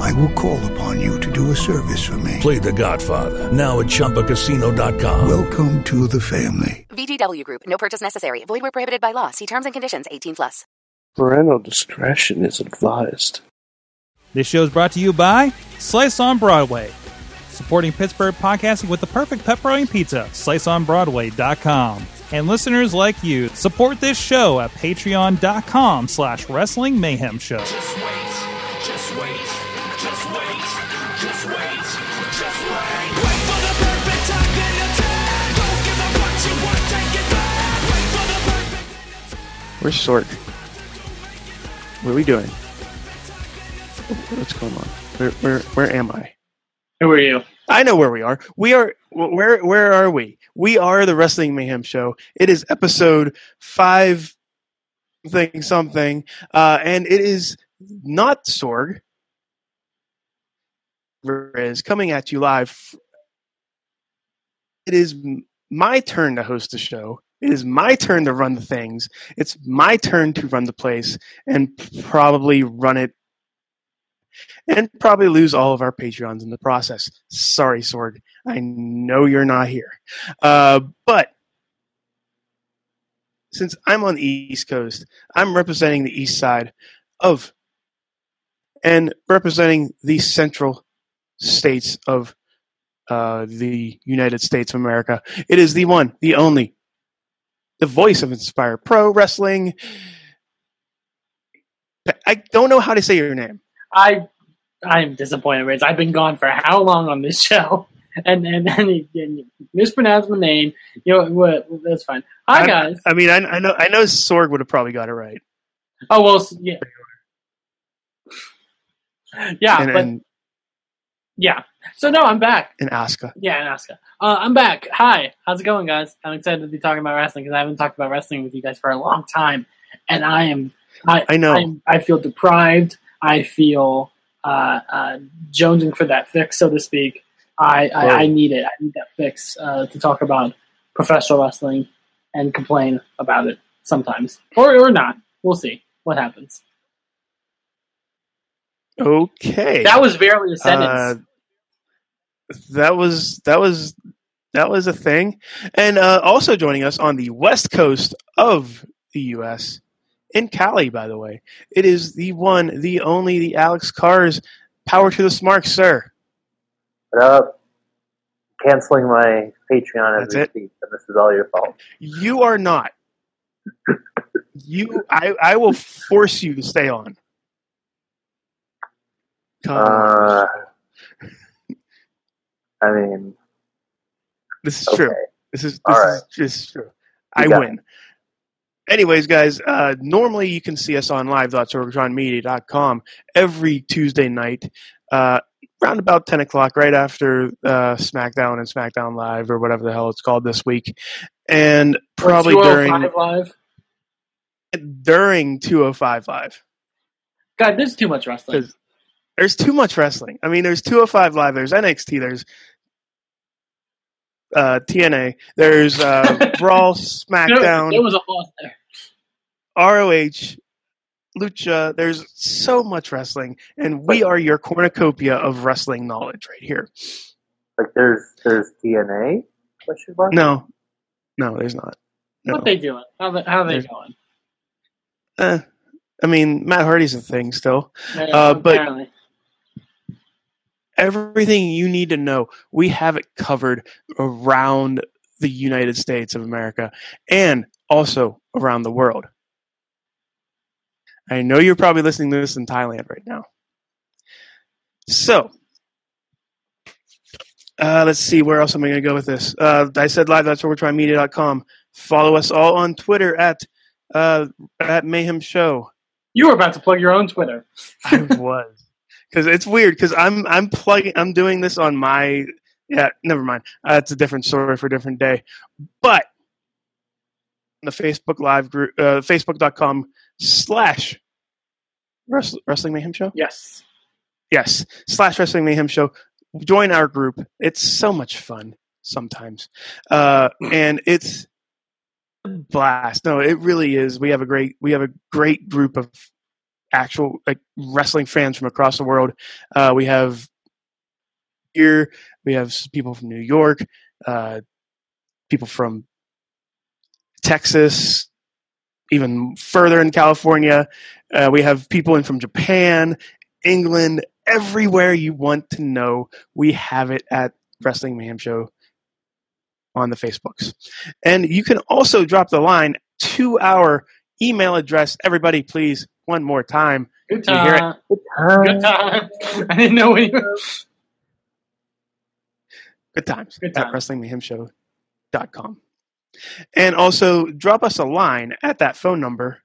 I will call upon you to do a service for me. Play The Godfather now at ChumbaCasino.com. Welcome to the family. VGW Group. No purchase necessary. Void where prohibited by law. See terms and conditions. 18 plus. Parental discretion is advised. This show is brought to you by Slice on Broadway, supporting Pittsburgh podcasting with the perfect pepperoni pizza. SliceOnBroadway.com. And listeners like you, support this show at patreon.com slash wrestling mayhem show. Just wait, Where's Sorg? What are we doing? What's going on? Where where where am I? Who are you? I know where we are. We are where where are we? We are the Wrestling Mayhem Show. It is episode five thing something, uh, and it is not Sorg. Is coming at you live. It is my turn to host the show. It is my turn to run the things. It's my turn to run the place and probably run it and probably lose all of our Patreons in the process. Sorry, Sorg. I know you're not here. Uh, but since I'm on the East Coast, I'm representing the East Side of and representing the central states of uh, the United States of America. It is the one, the only, the voice of Inspire Pro Wrestling. I don't know how to say your name. I I'm disappointed, Rizz. I've been gone for how long on this show? And and and you, you mispronounced my name. You know what? That's fine. Hi I- guys. I mean, I, I know, I know, Sorg would have probably got it right. Oh well, yeah, yeah, and, but and, yeah. So no, I'm back. In Asuka. Yeah, in Asuka. Uh, I'm back. Hi, how's it going, guys? I'm excited to be talking about wrestling because I haven't talked about wrestling with you guys for a long time, and I am. I I know. I'm, I feel deprived. I feel uh, uh, jonesing for that fix, so to speak. I, I, I need it. I need that fix uh, to talk about professional wrestling and complain about it sometimes, or or not. We'll see what happens. Okay. That was barely a Uh, sentence. That was that was that was a thing. And uh, also joining us on the west coast of the U.S. in Cali, by the way, it is the one, the only, the Alex Kahrs. Power to the smart, sir. What up? Canceling my Patreon as That's it? and this is all your fault. You are not. You, I, I will force you to stay on. Come on. I mean, This is okay. true. This is this All is just true. You I got win. Anyways, guys, uh, normally you can see us on live.sorgatronmedia.com every Tuesday night, uh, around about 10 o'clock, right after uh, SmackDown and SmackDown Live, or whatever the hell it's called this week. And probably during 205 live. during 205 Live. God, there's too much wrestling. There's too much wrestling. I mean, there's 205 Live, there's NXT, there's uh, TNA, there's uh, Raw, There, SmackDown. there was a loss there. ROH, Lucha. There's so much wrestling, and we are your cornucopia of wrestling knowledge right here. like there's there's DNA question mark. No, no, there's not. No. What they doing? How they, how they There's- going? Eh, I mean, Matt Hardy's a thing still. Yeah, uh, but- apparently. Everything you need to know, we have it covered around the United States of America and also around the world. I know you're probably listening to this in Thailand right now. So, uh, let's see, where else am I going to go with this? Uh, I said live, that's live.sorgatronmedia.com. Follow us all on Twitter at uh, at Mayhem Show. you were about to plug your own Twitter. I was because it's weird because I'm I'm plugging I'm doing this on my yeah never mind uh, it's a different story for a different day but the Facebook Live group, uh, Facebook.com slash Wrestling Mayhem Show. Yes. Yes, slash Wrestling Mayhem Show. Join our group. It's so much fun sometimes, uh, and it's a blast. No, it really is. We have a great we have a great group of actual like wrestling fans from across the world. Uh, we have here we have people from New York, uh, people from Texas, even further in California. Uh, we have people in from Japan, England, everywhere you want to know. We have it at Wrestling Mayhem Show on the Facebooks. And you can also drop the line to our email address. Everybody, please, one more time. Good hear it? time. Good time. I didn't know when you Good times Good at times. WrestlingMayhemShow.com. And also drop us a line at that phone number.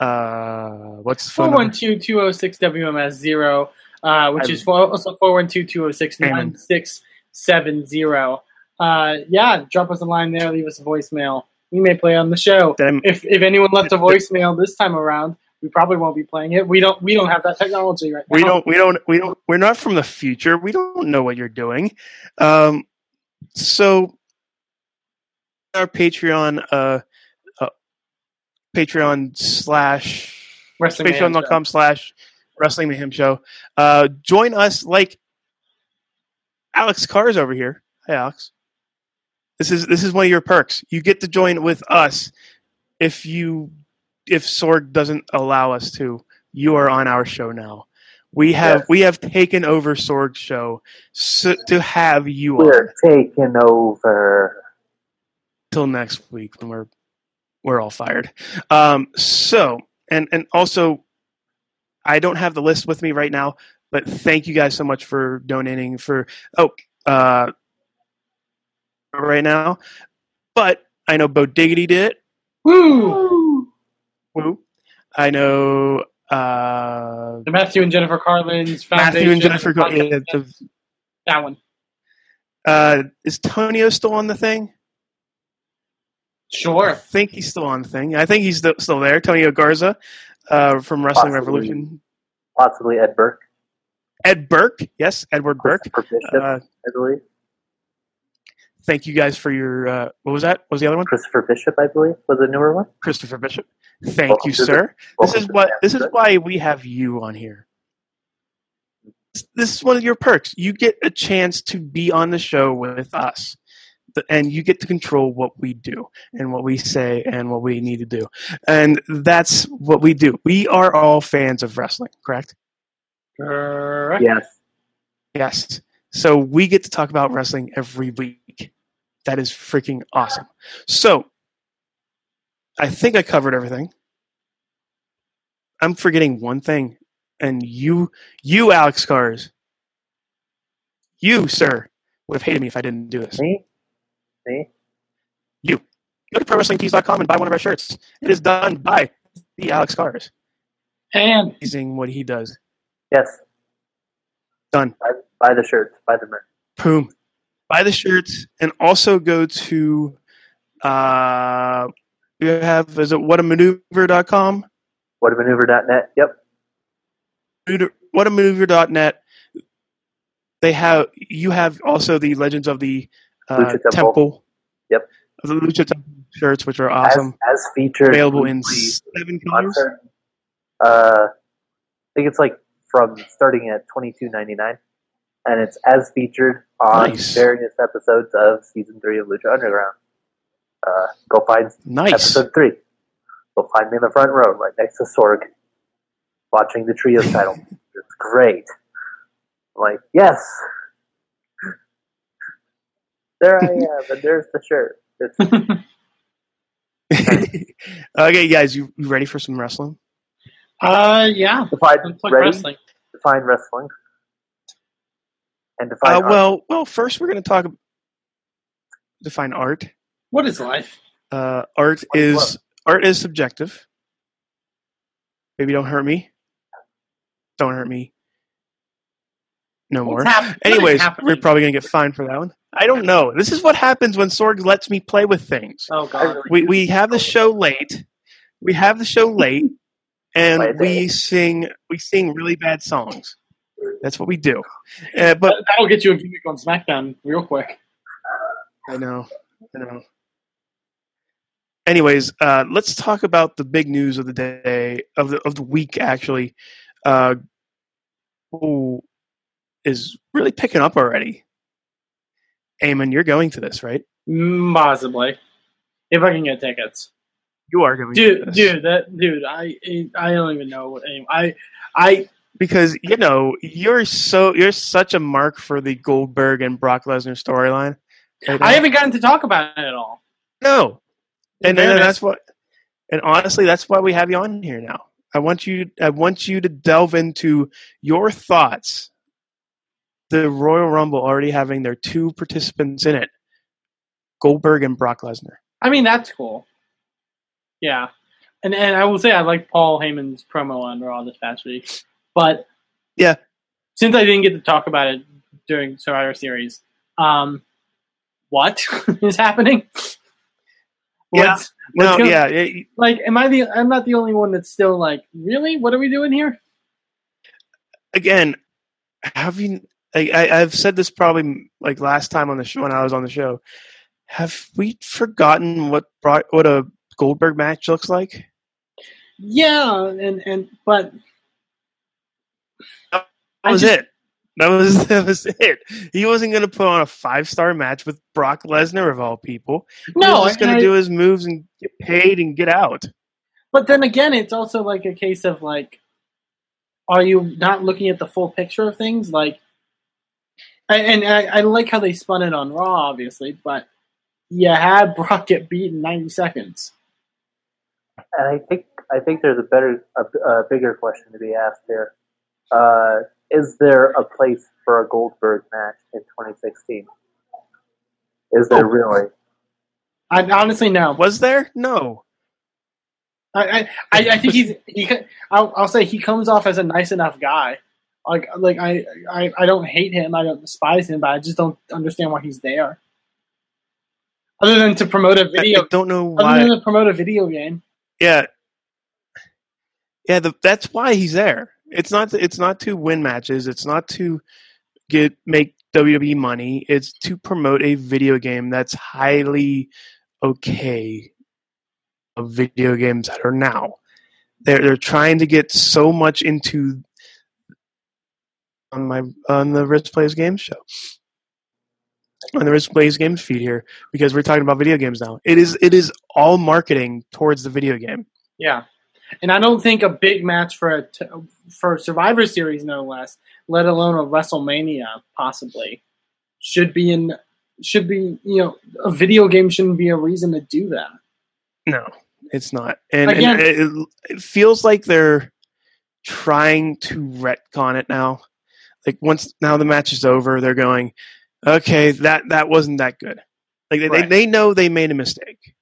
Uh, what's the phone 412-206-WMS0, uh, which is four, also 412-206-9670. Uh, yeah, drop us a line there, leave us a voicemail. We may play on the show. Them- If if anyone left a voicemail this time around, we probably won't be playing it. We don't we don't have that technology right now. we don't we don't we don't we're not from the future we don't know what you're doing um so our patreon uh, uh patreon slash patreon.com slash wrestling mayhem show uh join us like alex kahrs over here hi alex this is this is one of your perks. You get to join with us if you if sorg doesn't allow us to. You are on our show now. We have we have taken over sorg's show so, to have you on. We're taking over. till next week when we're we're all fired. Um, so and and also, I don't have the list with me right now, but thank you guys so much for donating for oh uh, right now. But I know Bodiggity did it. Woo! Woo. I know uh, The Matthew and Jennifer Carlin's Foundation. Matthew and Jennifer. Go- podcast. yeah, that one. uh, is Tonio still on the thing? Sure. I think he's still on the thing. I think he's still, still there. Tonio Garza uh, from Wrestling Possibly. Revolution. Possibly Ed Burke. Ed Burke, yes, Edward Burke. Bishop, Uh, I believe. Thank you guys for your. Uh, what was that? What was the other one? Christopher Bishop, I believe, was the newer one. Christopher Bishop. Thank Welcome you, to the- sir. This is what. This is why we have you on here. This is one of your perks. You get a chance to be on the show with us, and you get to control what we do and what we say and what we need to do, and that's what we do. We are all fans of wrestling, correct? Correct. Yes. Yes. So we get to talk about wrestling every week. That is freaking awesome. So I think I covered everything. I'm forgetting one thing. And you, you, Alex Kahrs, you, sir, would have hated me if I didn't do this. Me? Me? You. Go to ProWrestlingTees.com and buy one of our shirts. It is done by the Alex Kahrs. And Amazing what he does. Yes. Done. Buy, buy the shirts. Buy the merch. Boom. Buy the shirts and also go to uh you have is it whatamaneuver.com? Whatamaneuver.net. Yep. Whatamaneuver.net. They have you have also the Legends of the uh, Temple. Temple. Yep. The Lucha Temple shirts, which are awesome. As, as featured. Available in seven colors. Uh, I think it's like from starting at twenty two ninety nine, and it's as featured on Nice. various episodes of season three of Lucha Underground. Uh, go find Nice. episode three. Go find me in the front row, right next to Sorg, watching the trio title. It's great. I'm like, yes. There I am, and there's the shirt. It's okay, guys, you, you ready for some wrestling? uh, yeah, define ready, wrestling. define wrestling, and define Uh, art. well, well, first we're going to talk define art. What is life? Uh, art What is is art is subjective. Maybe don't hurt me. Don't hurt me. no more. Hap- Anyways, we're probably gonna get fined for that one. I don't know. This is what happens when Sorg lets me play with things. Oh god. We we have the show late. We have the show late, and we sing we sing really bad songs. That's what we do. Uh, but That- That'll get you a gimmick on SmackDown real quick. I know, I know. Anyways, uh, let's talk about the big news of the day of the of the week. Actually, uh, who is really picking up already? Eamon, you're going to this, right? Mm, Possibly. If I can get tickets. You are going, to Dude, this. dude, that dude, I I don't even know what any- I I because you know you're so you're such a mark for the Goldberg and Brock Lesnar storyline. right I haven't gotten to talk about it at all. no, and, In and that's what. And honestly, that's why we have you on here now. I want you. I want you to delve into your thoughts. The Royal Rumble already having their two participants in it, Goldberg and Brock Lesnar. I mean, that's cool. Yeah, and and I will say I like Paul Heyman's promo on Raw this past week, but Yeah. since I didn't get to talk about it during Survivor Series, um, what is happening? Yeah. What's- No, what's gonna- yeah, Like, am I the? I'm not the only one that's still like, really? What are we doing here? again, have you? I, I, I've said this probably like last time on the show when I was on the show. Have we forgotten what brought what a Goldberg match looks like? Yeah, and and but That was just- it. That was that was it. He wasn't going to put on a five star match with Brock Lesnar of all people. He No, was just going to do his moves and get paid and get out. But then again, it's also like a case of like, are you not looking at the full picture of things? Like, and, and I, I like how they spun it on Raw, obviously, but you had Brock get beat in 90 seconds. And I think I think there's a better, a, a bigger question to be asked here. Uh, is there a place for a Goldberg match in 2016? Is there Oh. really? I honestly no. Was there? No. I, I, I I think he's he. I'll, I'll say he comes off as a nice enough guy. Like like I, I I don't hate him. I don't despise him, but I just don't understand why he's there. Other than to promote a I, video, I don't know other than to promote a video game. Yeah, yeah. The, that's why he's there. It's not. It's not to win matches. It's not to get make WWE money. It's to promote a video game that's highly okay of video games that are now. They're they're trying to get so much into on my on the Rizz Plays Games show. On the Rizz Plays Games feed here because we're talking about video games now. It is it is all marketing towards the video game. Yeah, and I don't think a big match for a t- for Survivor Series, no less, let alone a WrestleMania, possibly, should be in should be you know a video game shouldn't be a reason to do that. No, it's not. And, Again- and it, it feels like they're trying to retcon it now. Like once now the match is over, they're going, okay, that that wasn't that good. Like they, Right. they, they know they made a mistake.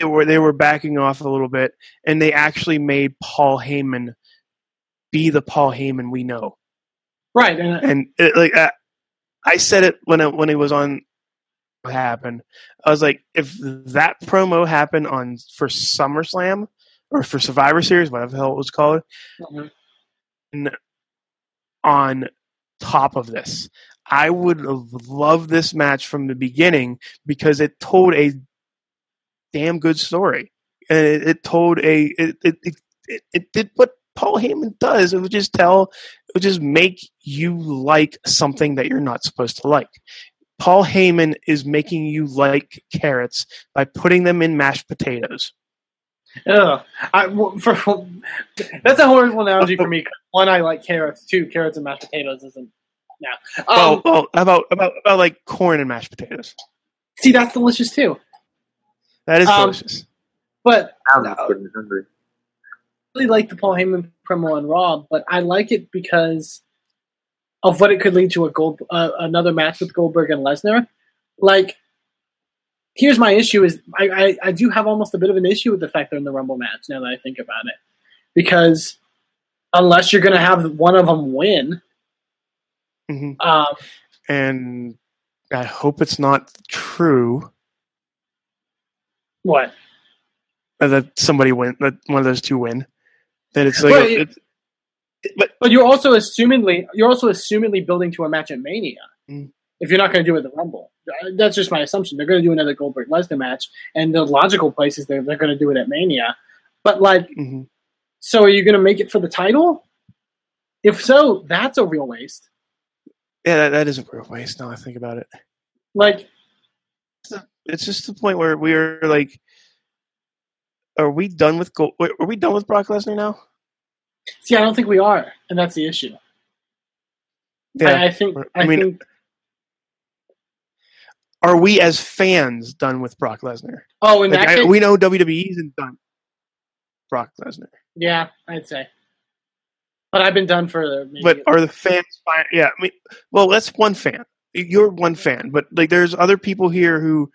They were they were backing off a little bit, and they actually made Paul Heyman be the Paul Heyman we know. Right, and uh, And it, like I, I said it when it, when it was on what happened. I was like, if that promo happened on for SummerSlam or for Survivor Series, whatever the hell it was called, Mhm. and on top of this, I would have loved this match from the beginning because it told a damn good story, and it, it told a it it, it it did what Paul Heyman does. It would just tell, it would just make you like something that you're not supposed to like. Paul Heyman is making you like carrots by putting them in mashed potatoes. Ugh. I, w- for, that's a horrible analogy for me. One, I like carrots. Two, carrots and mashed potatoes isn't. Oh, Um, oh, how about about about like corn and mashed potatoes? see, that's delicious too. That is Um, delicious. But I'm No. getting hungry. really like the Paul Heyman promo on Raw, but I like it because of what it could lead to a gold uh, another match with Goldberg and Lesnar. Like, here's my issue: is I, I I do have almost a bit of an issue with the fact they're in the Rumble match. Now that I think about it, because unless you're going to have one of them win, hmm Um, And I hope it's not true what? that somebody win, that one of those two win. Then it's like, Well, it- it's, but But you're also assumingly you're also assumingly building to a match at Mania. Mm. If you're not going to do it at the Rumble, Uh, that's just my assumption. They're going to do another Goldberg Lesnar match, and the logical place is they're they're going to do it at Mania. But like, mhm. so are you going to make it for the title? If so, that's a real waste. yeah, that, that is a real waste. Now I think about it. Like, it's just the point where we're like, are we done with wait, Are we done with Brock Lesnar now? see, I don't think we are, and that's the issue. I, I think. I, I mean, think. are we as fans done with Brock Lesnar? Oh, in Like, that I- case, we know WWE isn't done. Brock Lesnar, yeah, I'd say. But I've been done for maybe but are the fans fine? Yeah, I mean, well, that's one fan. You're one fan, but like, there's other people here who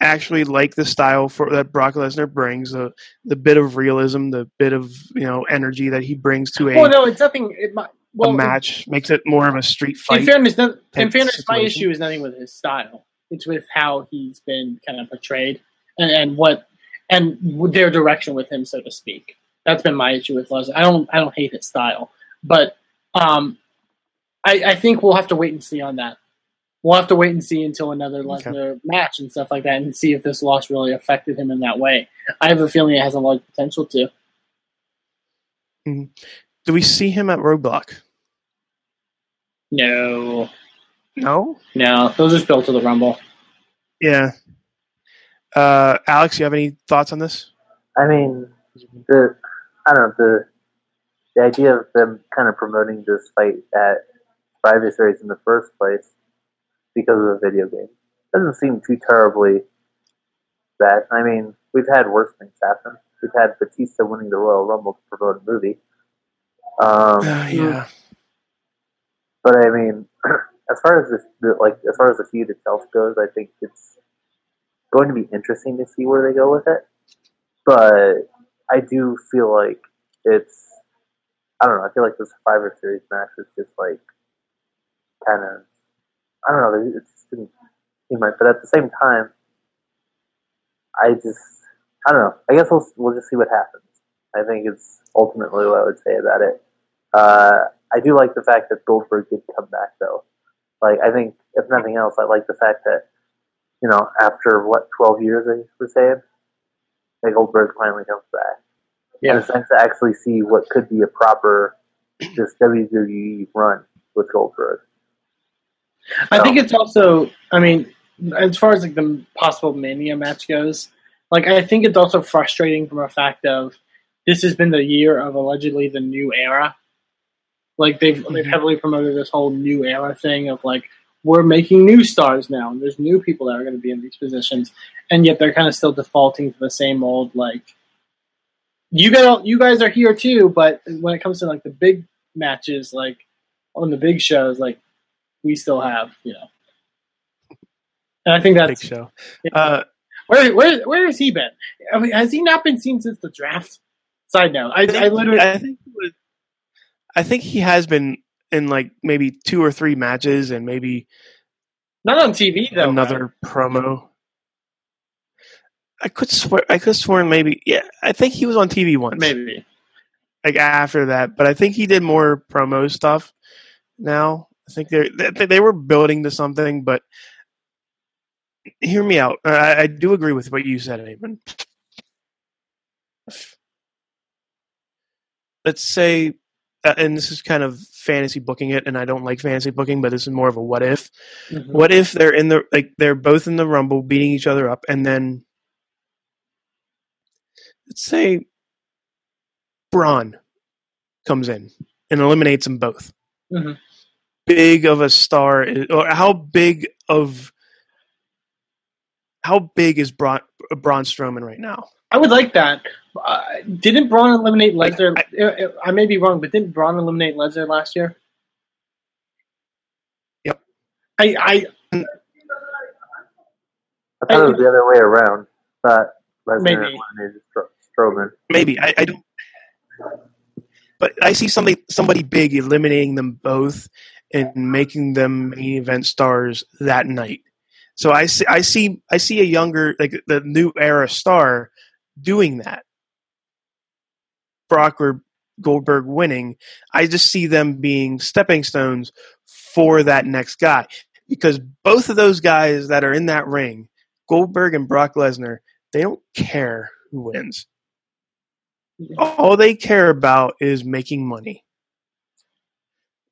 actually like the style for that Brock Lesnar brings the the bit of realism, the bit of you know energy that he brings to a, Well, no, it's nothing. It, might- well, a match, makes it more of a street fight. In fairness, no, in fairness, my issue is nothing with his style. It's with how he's been kind of portrayed and, and what and their direction with him, so to speak. That's been my issue with Lesnar. I don't I don't hate his style, but um, I, I think we'll have to wait and see on that. We'll have to wait and see until another Okay. Lesnar match and stuff like that, and see if this loss really affected him in that way. I have a feeling it has a lot of potential to. Do we see him at Roadblock? No, No. no, those are built to the Rumble. Yeah. Uh, Alex, you have any thoughts on this? I mean, the I don't know the the idea of them kind of promoting this fight at Survivor Series in the first place because of a video game doesn't seem too terribly bad. I mean, we've had worse things happen. We've had Batista winning the Royal Rumble to promote a movie. Um, Uh, yeah. but I mean, as far as this, the, like as far as the feud itself goes, I think it's going to be interesting to see where they go with it. But I do feel like it's, I don't know. I feel like the Survivor Series match is just like kind of, I don't know. It just didn't seem right. But at the same time, I just, I don't know. I guess we'll we'll just see what happens. I think it's ultimately what I would say about it. Uh, I do like the fact that Goldberg did come back, though. Like, I think, if nothing else, I like the fact that, you know, after what, 12 years, they were saying, that Goldberg finally comes back. And Yeah. it's nice to actually see what could be a proper, just WWE run with Goldberg. I think it's also, I mean, as far as like the possible Mania match goes, like I think it's also frustrating from a fact of this has been the year of allegedly the new era. Like they've they've Mhm. heavily promoted this whole new era thing of like we're making new stars now, and there's new people that are going to be in these positions, and yet they're kind of still defaulting to the same old like you guys you guys are here too, but when it comes to like the big matches, like on the big shows, like we still have, you know. And I think Big that's show. yeah. Uh, where where where has he been? I mean, has he not been seen since the draft? Side note, I, I literally I think he was, I think he has been in like maybe two or three matches and maybe not on TV though. another promo. I could swear I could swear maybe yeah I think he was on TV once maybe. like after that but I think he did more promo stuff now I think they they, were building to something but hear me out I, I do agree with what you said Eamon. let's say uh, and this is kind of fantasy booking it and I don't like fantasy booking but this is more of a what if Mhm. what if they're in the like they're both in the rumble beating each other up and then let's say Braun comes in and eliminates them both. Mhm. Big of a star is, or how big of how big is Braun, Braun Strowman right now? I would like that. Uh, didn't Braun eliminate Lesnar? I- I, I may be wrong, but didn't Braun eliminate Lesnar last year? Yep. I, I I thought it was the other way around. But Lesnar Maybe. eliminated Strowman. Maybe I, I don't, but I see something somebody big eliminating them both, and making them main event stars that night. So I see, I see, I see a younger, like the new era star doing that. Brock or Goldberg winning. I just see them being stepping stones for that next guy because both of those guys that are in that ring, Goldberg and Brock Lesnar, they don't care who wins. All they care about is making money,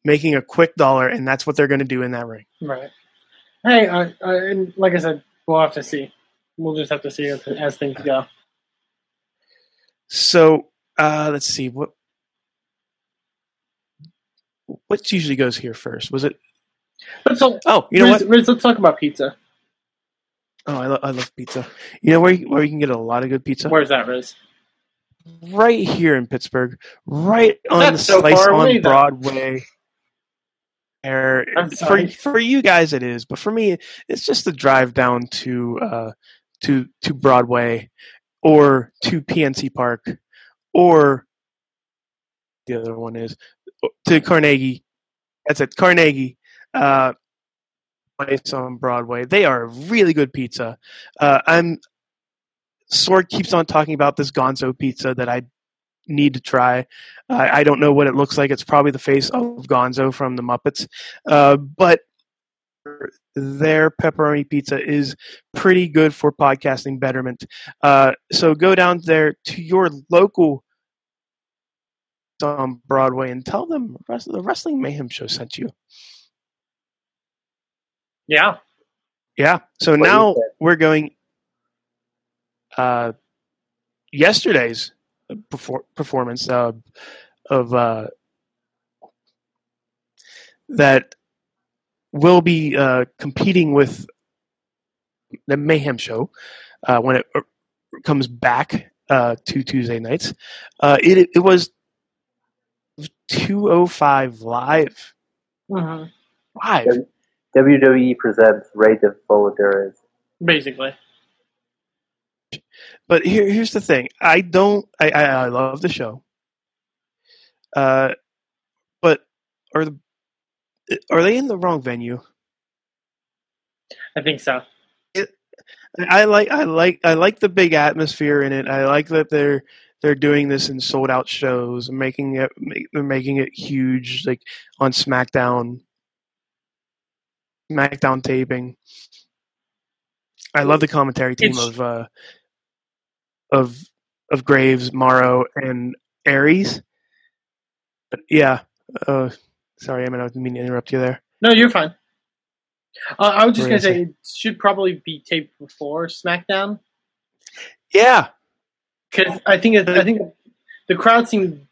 making a quick dollar, and that's what they're going to do in that ring. Right. Hey, uh, uh, and like I said, we'll have to see. We'll just have to see as, as things go. So uh, let's see what what usually goes here first. Was it? But so, Oh, you know Rizz, what? Rizz, let's talk about pizza. Oh, I, lo- I love pizza. You know where you, where you can get a lot of good pizza? Where's that, Rizz? right here in Pittsburgh, right on That's so Slice on away. Broadway. There, for for you guys it is, but for me it's just a drive down to uh, to to Broadway or to PNC Park or the other one is to Carnegie. That's it, Carnegie. Uh, place on Broadway. They are really good pizza. Uh, I'm Sorg keeps on talking about this Gonzo pizza that I need to try. I I don't know what it looks like. It's probably the face of Gonzo from the Muppets, uh, but their pepperoni pizza is pretty good for podcasting betterment. Uh, so go down there to your local on Broadway and tell them the Wrestling Mayhem Show sent you. Yeah. Yeah. So What now we're going. Uh, yesterday's perfor- performance uh, of uh, that will be uh, competing with the Mayhem Show uh, when it uh, comes back uh, to Tuesday nights. Uh, it it was two oh five live hmm live. WWE presents Rey de Voladores. Basically. But here, here's the thing. I don't. I, I, I love the show. Uh, but are the are they in the wrong venue? I think so. I like I like I like the big atmosphere in it. I like that they're they're doing this in sold out shows and making it make, they're making it huge like on SmackDown SmackDown taping. I love the commentary team It's- of uh of of Graves, Mauro, and Aries. But yeah, uh, sorry, I mean I didn't mean to interrupt you there. No, you're fine. Uh, I was just gonna were you say it should probably be taped before SmackDown Yeah, because I think I think the crowd seemed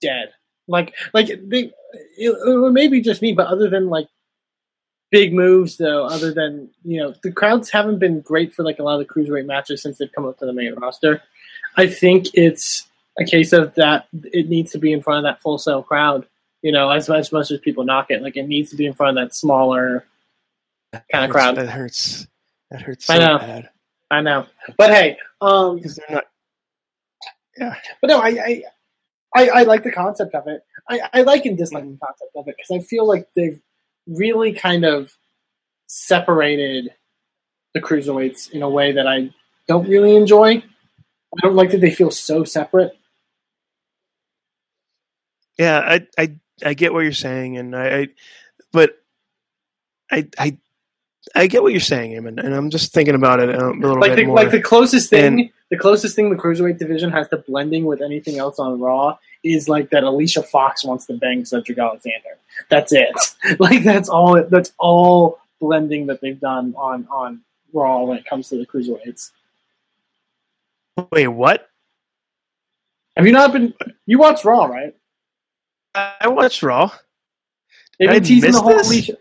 dead. Like like they, it, it may be just me, but other than like big moves though, other than you know the crowds haven't been great for like a lot of the cruiserweight matches since they've come up to the main roster. I think it's a case of that it needs to be in front of that Full Sail crowd. You know, as as much as people knock it, like it needs to be in front of that smaller kind of crowd. That hurts. That hurts I know. bad I know, but hey, um, because they're not. Yeah. But no, I, I, I, I like the concept of it. I, I like and dislike the concept of it because I feel like they've really kind of separated the cruiserweights in a way that I don't really enjoy. I don't like that they feel so separate. Yeah, I, I, I get what you're saying, and I, I but I, I, I get what you're saying, Eamon, and I'm just thinking about it um, a little Like bit the, more. like the closest thing, And- the closest thing the cruiserweight division has to blending with anything else on Raw is like that Alicia Fox wants to bang Cedric Alexander. That's it. like that's all. That's all blending that they've done on on Raw when it comes to the cruiserweights. Wait, what? Have you not been? You watch Raw, right? I watched Raw. They've been I teasing the whole this? Alicia.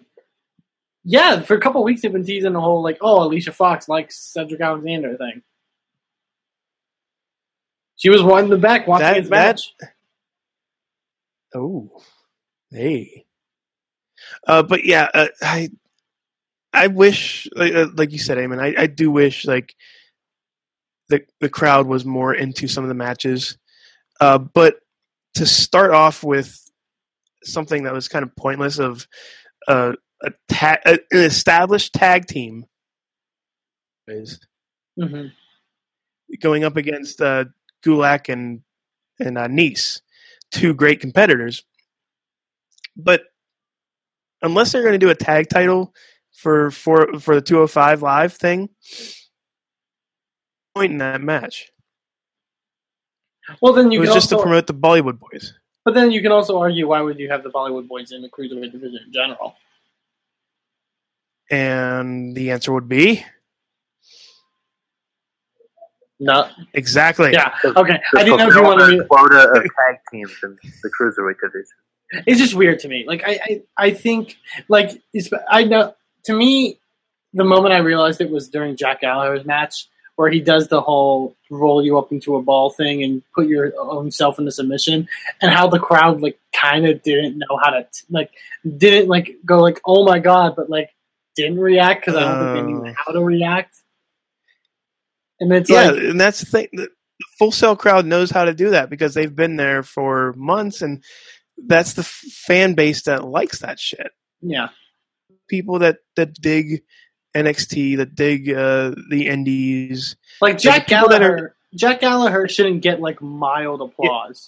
Yeah, for a couple weeks they've been teasing the whole like, oh, Alicia Fox likes Cedric Alexander thing. She was one in the back watching That- his that- match. Oh, hey. Uh, but yeah, uh, I, I wish, like, uh, like you said, Eamon, I, I do wish like the the crowd was more into some of the matches. Uh, but to start off with something that was kind of pointless of uh, a ta- a- an established tag team is hmm going up against uh, Gulak and and uh, Nese, two great competitors. But unless they're going to do a tag title for for for the 205 live thing, point in that match. Well, then It you was can just also, to promote the Bollywood boys. but then you can also argue why would you have the Bollywood boys in the cruiserweight division in general? And the answer would be No, exactly. yeah, okay. The I didn't know if you wanted me. fulfillment quota of tag teams in the cruiserweight division. it's just weird to me. Like I, I, I think like it's, I know to me, the moment I realized it was during Jack Gallagher's match where he does the whole roll you up into a ball thing and put your own self into submission, and how the crowd like kind of didn't know how to like didn't like go like oh my god, but like didn't react because I don't think they knew Oh. how to react. And it's yeah, like and that's the thing. The Full Sail crowd knows how to do that because they've been there for months, and that's the f- fan base that likes that shit. yeah, People that that dig NXT, that dig uh, the Indies. like Jack that are- Gallagher. Jack Gallagher shouldn't get like mild applause.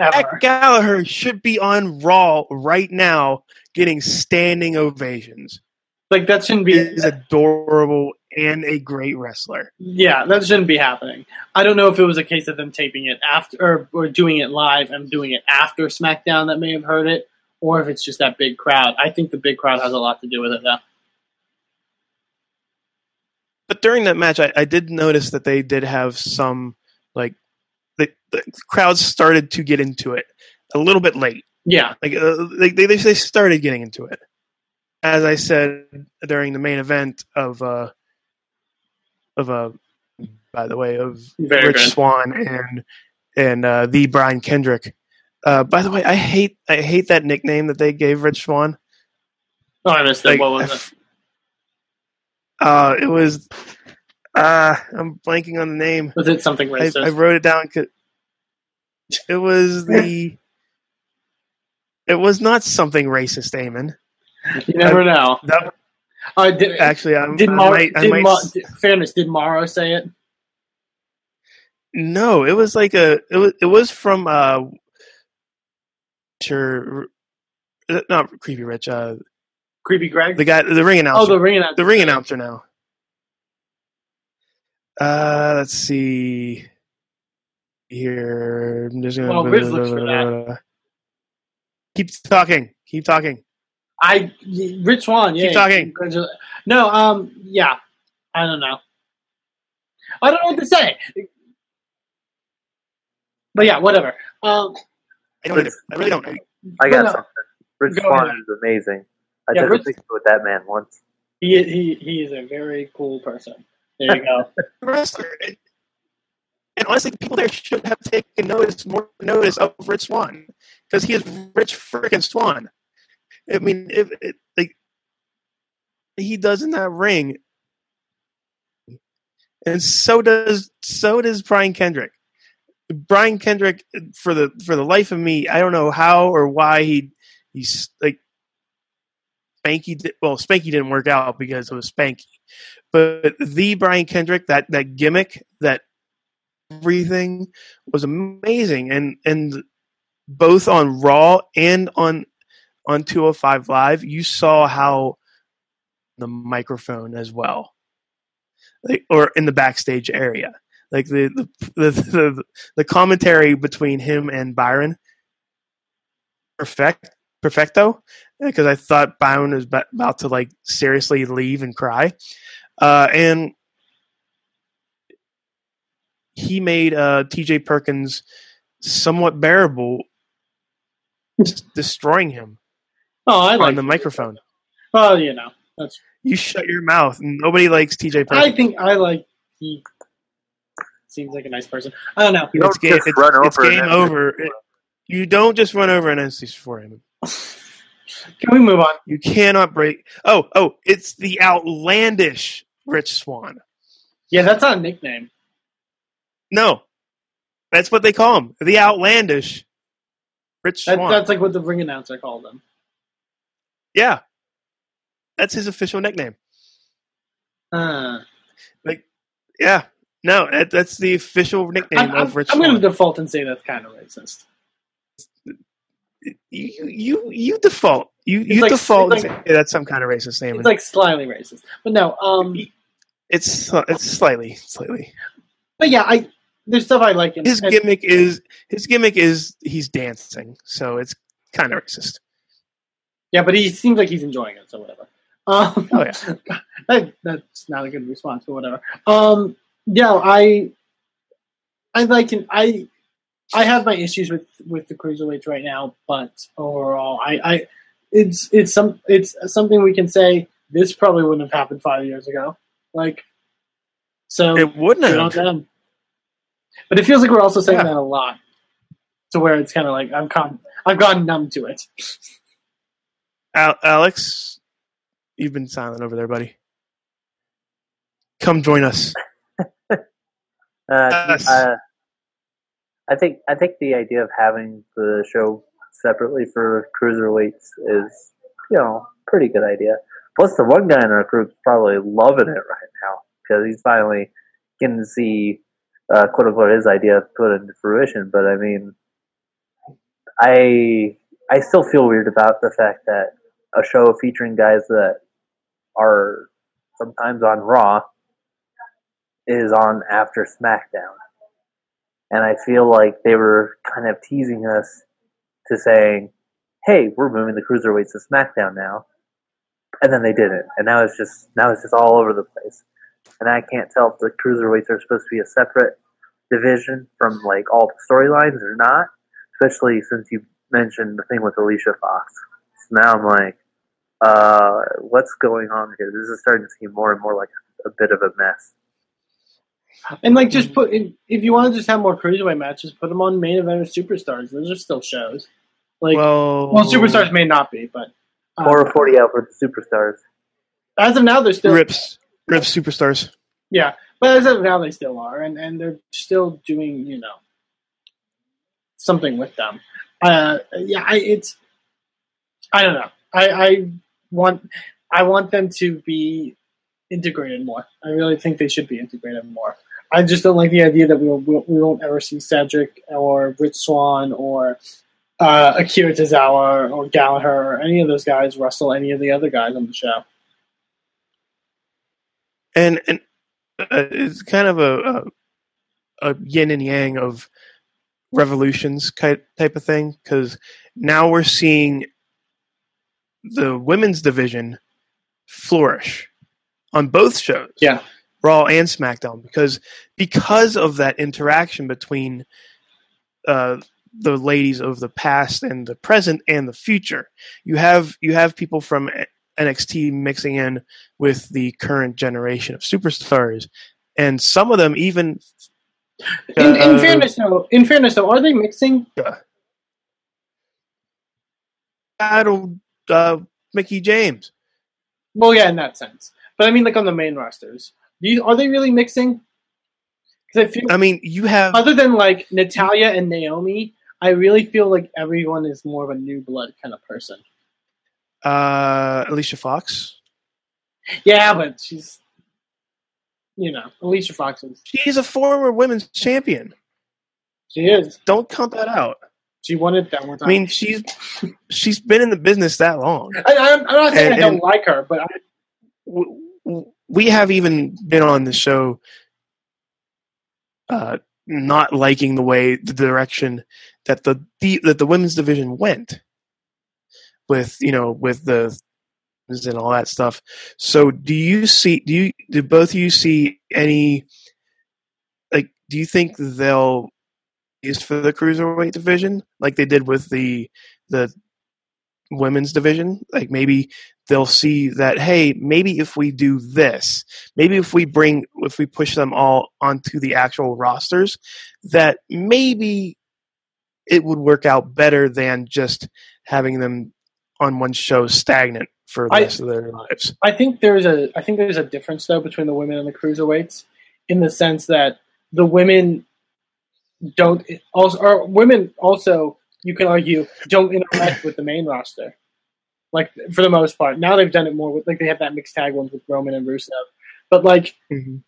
Ever. Jack Gallagher should be on Raw right now, getting standing ovations. Like that shouldn't be. He is adorable and a great wrestler. Yeah, that shouldn't be happening. I don't know if it was a case of them taping it after or, or doing it live and doing it after SmackDown that may have heard it, or if it's just that big crowd. I think the big crowd has a lot to do with it, though. But during that match, I, I did notice that they did have some like the, the crowds started to get into it a little bit late. Yeah, Like uh, they, they they started getting into it. As I said during the main event of uh of uh by the way of Very Rich good. Swan and and uh, the Brian Kendrick. Uh, by the way, I hate I hate that nickname that they gave Rich Swan. oh, I missed it. Like, what was I it? Uh, it was. Uh, I'm blanking on the name. Was it something I, racist? I wrote it down. It was the. It was not something racist, Eamon. You never know. That Uh, did, actually, I'm, did, I Mar- might. I did, might did- fairness? Did Mauro say it? no, it was like a. It was. It was from. Uh, sure, uh, not creepy rich. Uh, Creepy Greg. the guy, the ring announcer. oh, the ring announcer. the ring announcer now. Uh, let's see. Here, I'm just gonna. Well, Rizz looks for that. Keep talking. Keep talking. I Rich Swan. Yeah, Keep talking. No, um, yeah, I don't know. I don't know what to say. But yeah, whatever. Um, I don't either. I really don't. I got No, no. something. Rich Go Swan ahead. is amazing. I Yeah, did Rich- a picture with that man once. he he he is a very cool person. There you go. wrestler. And, and honestly, the people there should have taken notice, more notice of Rich Swan because he is Rich freaking Swan. I mean, if it, like he does in that ring, and so does so does Brian Kendrick. Brian Kendrick, for the for the life of me, I don't know how or why he he's like Spanky. Well, Spanky didn't work out because it was Spanky, but the Brian Kendrick, that that gimmick, that everything was amazing, and and both on Raw and on on 205 Live, you saw how the microphone as well, like, or in the backstage area, like the the the, the, the commentary between him and Byron, perfect, perfecto, because I thought Byron was about to like seriously leave and cry, uh, and he made uh, T.J. Perkins somewhat bearable, destroying him Oh, I like. on the microphone. Well, you know, that's. You shut your mouth. Nobody likes T.J. I think I like. He seems like a nice person. I don't know. You don't it's game, it's, run it's over game over. It- you don't just run over an NC for him. Can we move on? You cannot break. Oh, oh! It's the outlandish Rich Swan. Yeah, that's not a nickname. No, that's what they call him. The outlandish Rich That, Swan. that's like what the ring announcer called him. Yeah, that's his official nickname. Uh, like, Yeah, no, that, that's the official nickname I'm, of Rich I'm going to default and say that's kind of racist. you, you you default. You you like- default and like- say that's some kind of racist name. It's like slightly racist, but no. Um, it's it's slightly slightly. but yeah, I there's stuff I like. In, His and- gimmick is his gimmick is he's dancing, so it's kind of racist. Yeah, but he seems like he's enjoying it, so whatever. Um, Oh, yeah. that, that's not a good response, but whatever. Um, yeah, I, I like it. I, I have my issues with with the cruiserweights right now, but overall, I, I, it's it's some it's something we can say. This probably wouldn't have happened five years ago. Like, so It wouldn't have. But it feels like we're also saying Yeah. that a lot, to where it's kind of like I've gone I've gone numb to it. Al- Alex, you've been silent over there, buddy. Come join us. Uh, Yes. uh, I think I think the idea of having the show separately for cruiserweights is, you know, pretty good idea. Plus, the one guy in our group's probably loving it right now because he's finally getting to see, uh, quote unquote, his idea put into fruition. But I mean, I I still feel weird about the fact that a show featuring guys that are sometimes on Raw is on after SmackDown. And I feel like they were kind of teasing us to saying, hey, we're moving the cruiserweights to SmackDown now. And then they didn't. And now it's just now it's just all over the place. And I can't tell if the cruiserweights are supposed to be a separate division from like all the storylines or not. Especially since you mentioned the thing with Alicia Fox. So now I'm like, uh, what's going on here? This is starting to seem more and more like a bit of a mess. And like, just put if, if you want to just have more cruiserweight matches, put them on main event or superstars. Those are still shows. Like, well, well, superstars may not be, but uh, Or 40 out for the superstars. as of now, they're still rips rips superstars. yeah. But as of now, they still are, and and they're still doing you know something with them. Uh, yeah, I it's I don't know. I I want I want them to be integrated more. I really think they should be integrated more. I just don't like the idea that we will, we won't ever see Cedric or Rich Swann or uh, Akira Tozawa or Gallagher or any of those guys wrestle any of the other guys on the show. and and uh, it's kind of a, a a yin and yang of revolutions type type of thing because now we're seeing the women's division flourish on both shows, Yeah. Raw and SmackDown, because because of that interaction between uh, the ladies of the past and the present and the future. You have you have people from NXT mixing in with the current generation of superstars, and some of them even. In, in uh, fairness, though, in fairness, though, are they mixing? battled uh, Mickie James. Well, yeah, in that sense. But I mean, like on the main rosters, are they really mixing? I feel, I mean, you have other than like Natalya and Naomi, I really feel like everyone is more of a new blood kind of person. uh, Alicia Fox. Yeah, but she's, you know, Alicia Fox is. She's a former women's champion. She is. Don't count that out. She won it that one time. I mean, she's she's been in the business that long. I, I'm, I'm not saying and- I don't and- like her, but I, we have even been on the show uh, not liking the way the direction that the, the that the women's division went with you know with the and all that stuff. So do you see do you do both of you see any like do you think they'll use for the cruiserweight division like they did with the the women's division. Like maybe they'll see that hey maybe if we do this maybe if we bring if we push them all onto the actual rosters that maybe it would work out better than just having them on one show stagnant for the I- rest of their lives. I think there's a I think there's a difference though between the women and the cruiserweights in the sense that the women don't also or women also you can argue don't interact with the main roster. Like for the most part, now they've done it more with like they have that mixed tag ones with Roman and Rusev, but like Mhm.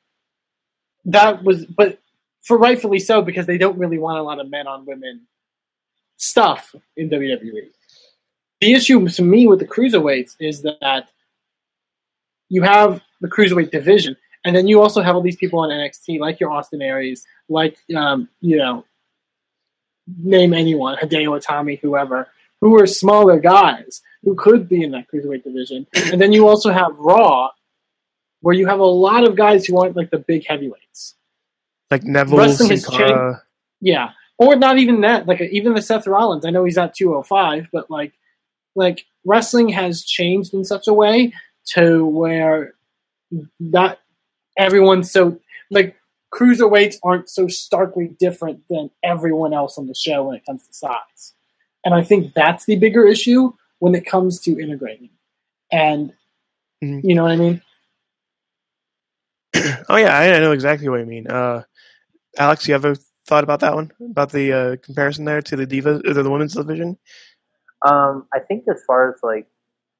that was but for rightfully so because they don't really want a lot of men on women stuff in WWE. The issue to me with the cruiserweights is that you have the cruiserweight division, and then you also have all these people on NXT, like your Austin Aries, like um, you know, name anyone, Hideo Itami, whoever, who are smaller guys who could be in that cruiserweight division, and then you also have Raw, where you have a lot of guys who aren't like the big heavyweights. Like Neville, Wrestling has Sin Yeah, or not even that. Like even the Seth Rollins. I know he's hundred five, but like, like wrestling has changed in such a way to where not everyone's so like cruiserweights aren't so starkly different than everyone else on the show when it comes to size. And I think that's the bigger issue when it comes to integrating. And Mhm. you know what I mean? Oh yeah, I I know exactly what you mean. Uh, Alex, you ever thought about that one? About the uh, comparison there to the diva, or the women's division? Um, I think as far as like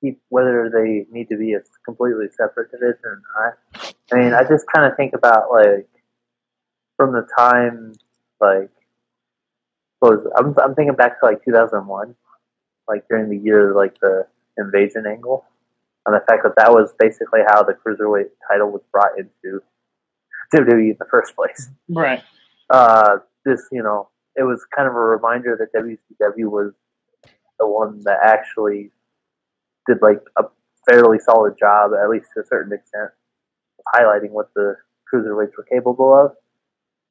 keep- whether they need to be a completely separate division or not. I mean, I just kind of think about like from the time like was? I'm I'm thinking back to like 2001, like during the year like the invasion angle, and the fact that that was basically how the cruiserweight title was brought into WWE in the first place Right. uh, this, you know, it was kind of a reminder that WCW was the one that actually did like a fairly solid job, at least to a certain extent, of highlighting what the cruiserweights were capable of.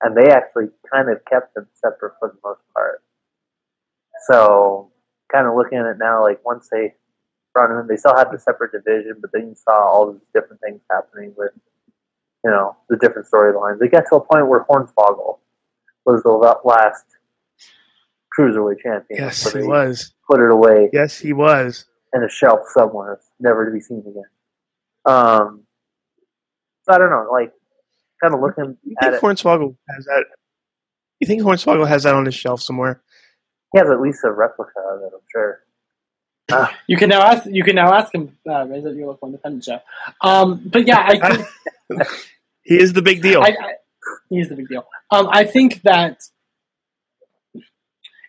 And they actually kind of kept them separate for the most part. So, kind of looking at it now, like once they brought them in, they still had the separate division, but then you saw all these different things happening with, you know, the different storylines. They got to a point where Hornswoggle was the last cruiserweight champion. Yes, So he was. Put it away Yes, he was. In a shelf somewhere, never to be seen again. Um, so I don't know, like, kind of looking You at think it. Hornswoggle has that? You think Hornswoggle has that on his shelf somewhere? He has at least a replica of it, I'm sure. You can now ask. You can now ask him. Uh, Raise at your local independent show. Um, but yeah, I think He is the big deal. I, I, he's the big deal. Um, I think that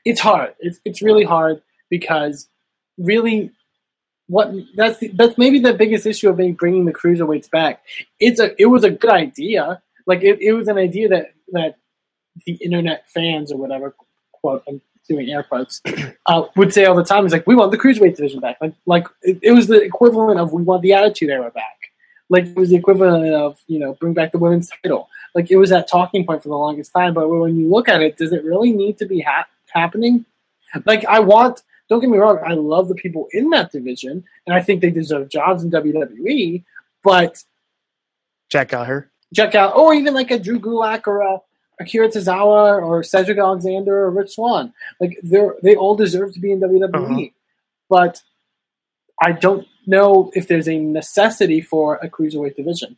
it's hard. It's it's really hard because really, what that's the, that's maybe the biggest issue of maybe bringing the cruiserweights back. It's a it was a good idea. Like it, it was an idea that that the internet fans or whatever quote I'm doing air quotes uh, would say all the time. Is like we want the cruiserweight division back. Like like it, it was the equivalent of we want the attitude era back. Like it was the equivalent of you know bring back the women's title. Like it was that talking point for the longest time. But when you look at it, does it really need to be ha- happening? Like I want. Don't get me wrong. I love the people in that division, and I think they deserve jobs in WWE. But Jack Gallagher. check out, or even like a Drew Gulak or a Akira Tozawa or Cedric Alexander or Rich Swann. Like they they all deserve to be in WWE, Uh-huh. but I don't know if there's a necessity for a cruiserweight division.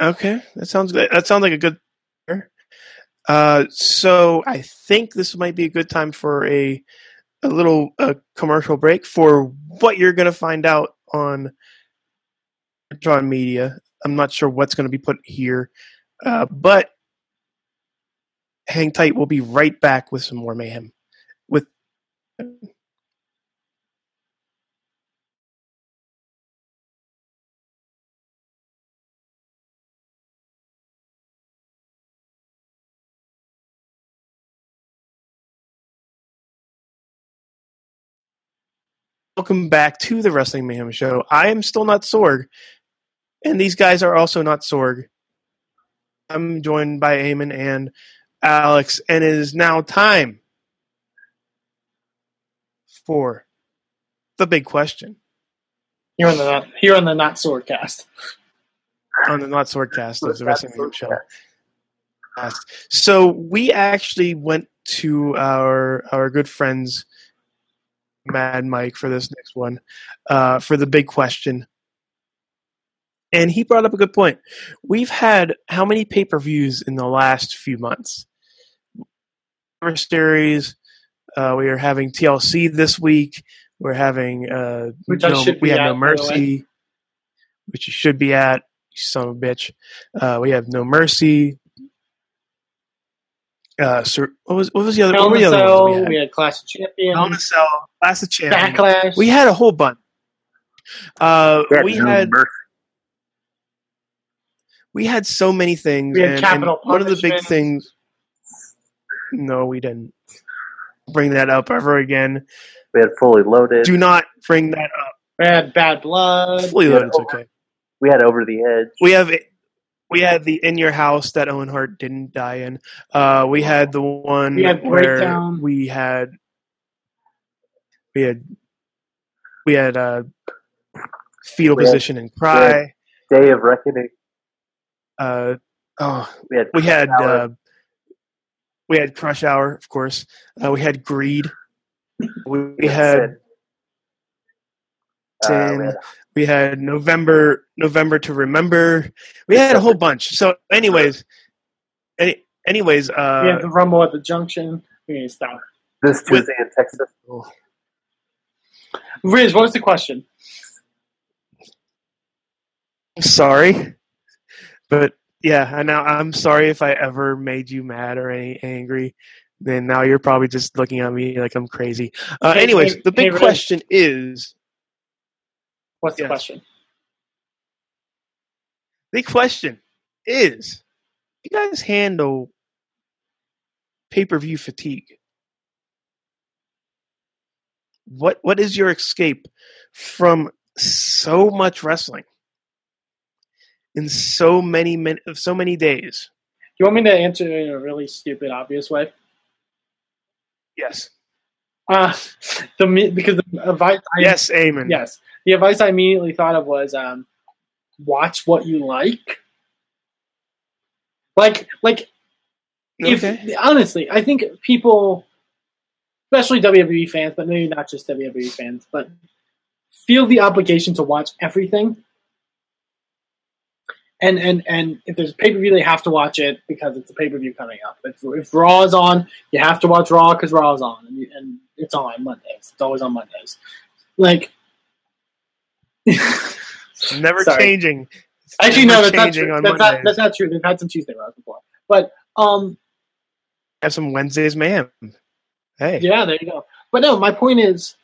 Okay, that sounds good. That sounds like a good. Uh, so I think this might be a good time for a a little commercial break for what you're going to find out on John Media. I'm not sure what's going to be put here, uh, but hang tight. We'll be right back with some more mayhem. With welcome back to the Wrestling Mayhem Show. I am still not Sorg, and these guys are also not Sorg. I'm joined by Eamon and Alex, and it is now time for the big question Here on the not, here on the not swordcast. on the Not Swordcast of the Wrestling Mayhem Show. So we actually went to our our good friends Mad Mike for this next one uh, for the big question, and he brought up a good point. We've had how many pay per views in the last few months? Series. Uh, we are having TLC this week. We're having uh, no, we have No by the way. Mercy, which you should be at. You son of a bitch. Uh, we have No Mercy. Uh, Sur- what was what was the other? Hell What were the other Cell, ones we we had? had Clash of Champions, Hell in a Cell, Class of Champions. Backlash. We had a whole bunch. Uh, we had mercy. we had so many things. We had and, Capital and one of the big things. No, we didn't bring that up ever again. We had fully loaded. Do not bring that up. we had Bad Blood. Fully loaded. over- okay. We had over the edge. We have we had the in your house that Owen Hart didn't die in. Uh, we had the one We had where Breakdown. we had we had we had uh, fetal We had- position and cry. Day of reckoning. Uh, oh, We had. we had uh, we had Crush Hour, of course. Uh, we had Greed. We, we had Uh, we had we had November November to Remember. We had a whole bunch. So, anyways, any, anyways, uh, we had the Rumble at the Junction. We need to stop. this Tuesday in Texas. Rizz, what was the question? sorry, but yeah, I now I'm sorry if I ever made you mad or any angry. Then now you're probably just looking at me like I'm crazy. Uh, anyways, hey, the big hey, question is What's the Yes. question? the question is you guys handle pay per view fatigue? What what is your escape from so much wrestling in so many min- so many days? Do you want me to answer it in a really stupid, obvious way? Yes. Uh, the because the advice I, Yes, Amen. yes the advice I immediately thought of was um, watch what you like. Like like if Okay. honestly, I think people, especially WWE fans, but maybe not just WWE fans, but feel the obligation to watch everything. And and and if there's a pay per view, they have to watch it because it's a pay per view coming up. If, if Raw is on, you have to watch Raw because Raw is on, and, you- and it's on Mondays. It's always on Mondays. Like, Never Sorry. changing. It's actually, never no, that's not true. on That's not, that's not true. They've had some Tuesday Raws before, but um, Have some Wednesdays, ma'am. Hey. Yeah, there you go. But no, my point is,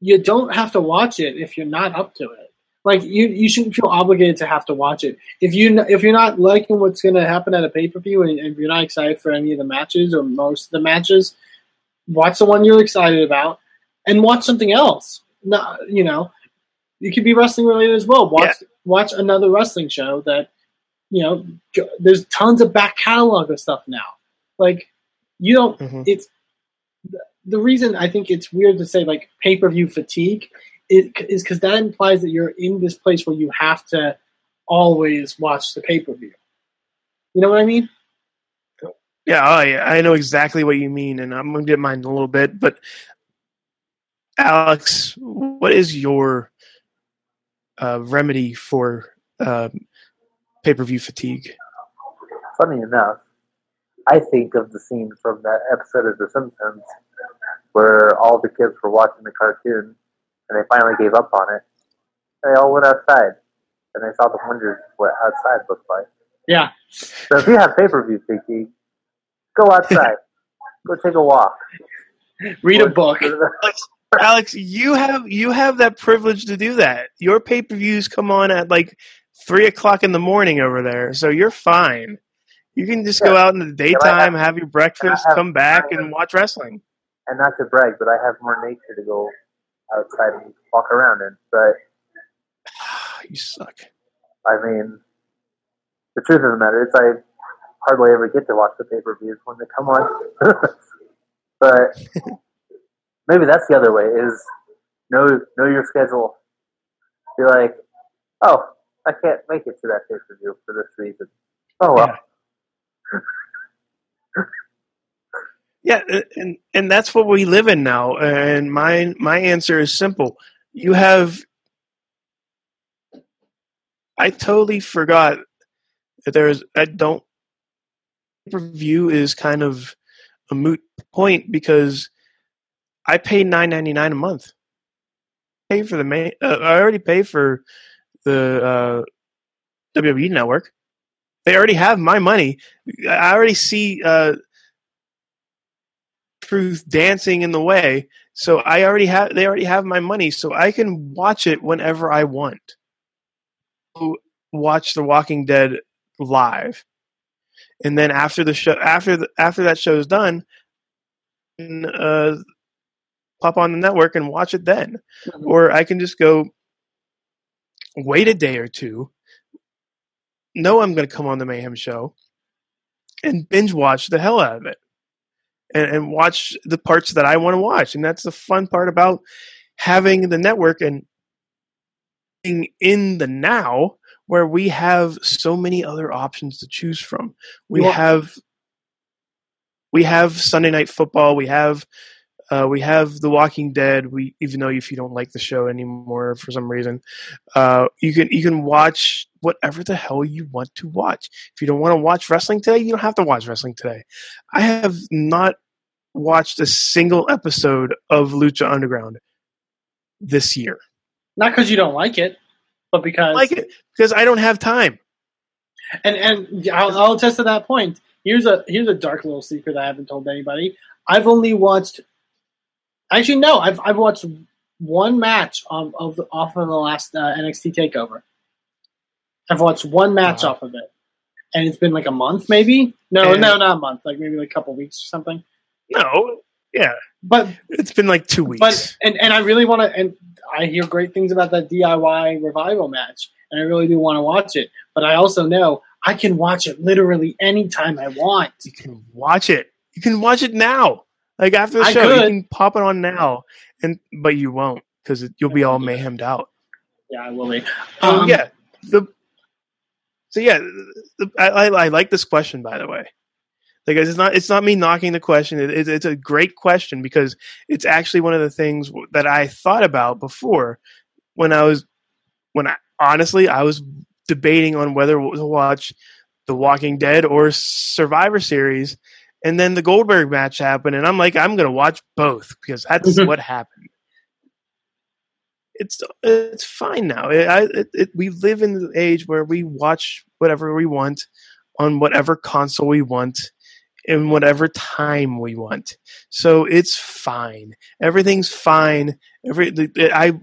you don't have to watch it if you're not up to it. Like you, you shouldn't feel obligated to have to watch it. If you if you're not liking what's going to happen at a pay per view, and if you're not excited for any of the matches or most of the matches, watch the one you're excited about, and watch something else. No, you know, you could be wrestling related as well. Watch watch another wrestling show that you know. go- There's tons of back catalog of stuff now. Like you don't Mhm. it's the reason I think it's weird to say like pay per view fatigue is because that implies that you're in this place where you have to always watch the pay per view. You know what I mean? Yeah, yeah, I know exactly what you mean, and I'm gonna get mine in a little bit. But Alex, what is your uh, remedy for um, pay per view fatigue? Funny enough, I think of the scene from that episode of The Simpsons where all the kids were watching the cartoon and they finally gave up on it. They all went outside and they saw the wonders what outside looked like. Yeah. So if you have pay per view fatigue, go outside, go take a walk. Read a book. Alex, you have you have that privilege to do that. Your pay per views come on at like three o'clock in the morning over there, so you're fine. You can just go out in the daytime, have your breakfast, have- come back, have- and watch wrestling. And not to brag, but I have more nature to go outside and walk around in. But you suck. I mean, the truth of the matter is, I hardly ever get to watch the pay per views when they come on. but maybe that's the other way: is know know your schedule. Be like, oh, I can't make it to that pay per view for this reason. Oh well. Yeah, and and that's what we live in now. And my my answer is simple. You have. I totally forgot that there's. I don't. Review is kind of a moot point because I pay nine ninety nine a month. Pay for the main. Uh, I already pay for the uh, WWE network. They already have my money. I already see uh, Truth dancing in the way, so I already have. They already have my money, so I can watch it whenever I want. Watch The Walking Dead live, and then after the show, after the, after that show is done, uh, pop on the network and watch it then, or I can just go wait a day or two. Know I'm going to come on the Mayhem show and binge watch the hell out of it and, and watch the parts that I want to watch. And that's the fun part about having the network and being in the now where we have so many other options to choose from. We Well- have we have Sunday night football, we have uh, we have The Walking Dead. We even though if you don't like the show anymore for some reason, uh, you can you can watch whatever the hell you want to watch. If you don't want to watch wrestling today, you don't have to watch wrestling today. I have not watched a single episode of Lucha Underground this year. Not because you don't like it, but because I like it because I don't have time. And and I'll, I'll attest to that point. Here's a here's a dark little secret I haven't told anybody. I've only watched. Actually, no. I've I've watched one match of, of the, off of the last uh, NXT Takeover. I've watched one match Wow. off of it, and it's been like a month, maybe. No, And- no, not a month. Like maybe like a couple weeks or something. No, yeah, But it's been like two weeks. but and and I really want to. And I hear great things about that DIY revival match, and I really do want to watch it. But I also know I can watch it literally anytime I want. you can watch it. You can watch it now. Like after the I show, you can pop it on now, and but you won't because you'll be all mayhemed out. Yeah, I will be. Um, Um, yeah. The so yeah, the, I, I I like this question by the way. Like it's not it's not me knocking the question. It, it's it's a great question because it's actually one of the things that I thought about before when I was when I honestly I was debating on whether to watch The Walking Dead or Survivor Series, and then the Goldberg match happened, and I'm like I'm gonna watch both because that's Mhm. what happened it's it's fine now. It, I, it, it, we live in the age where we watch whatever we want on whatever console we want in whatever time we want. So it's fine. Everything's fine. Every I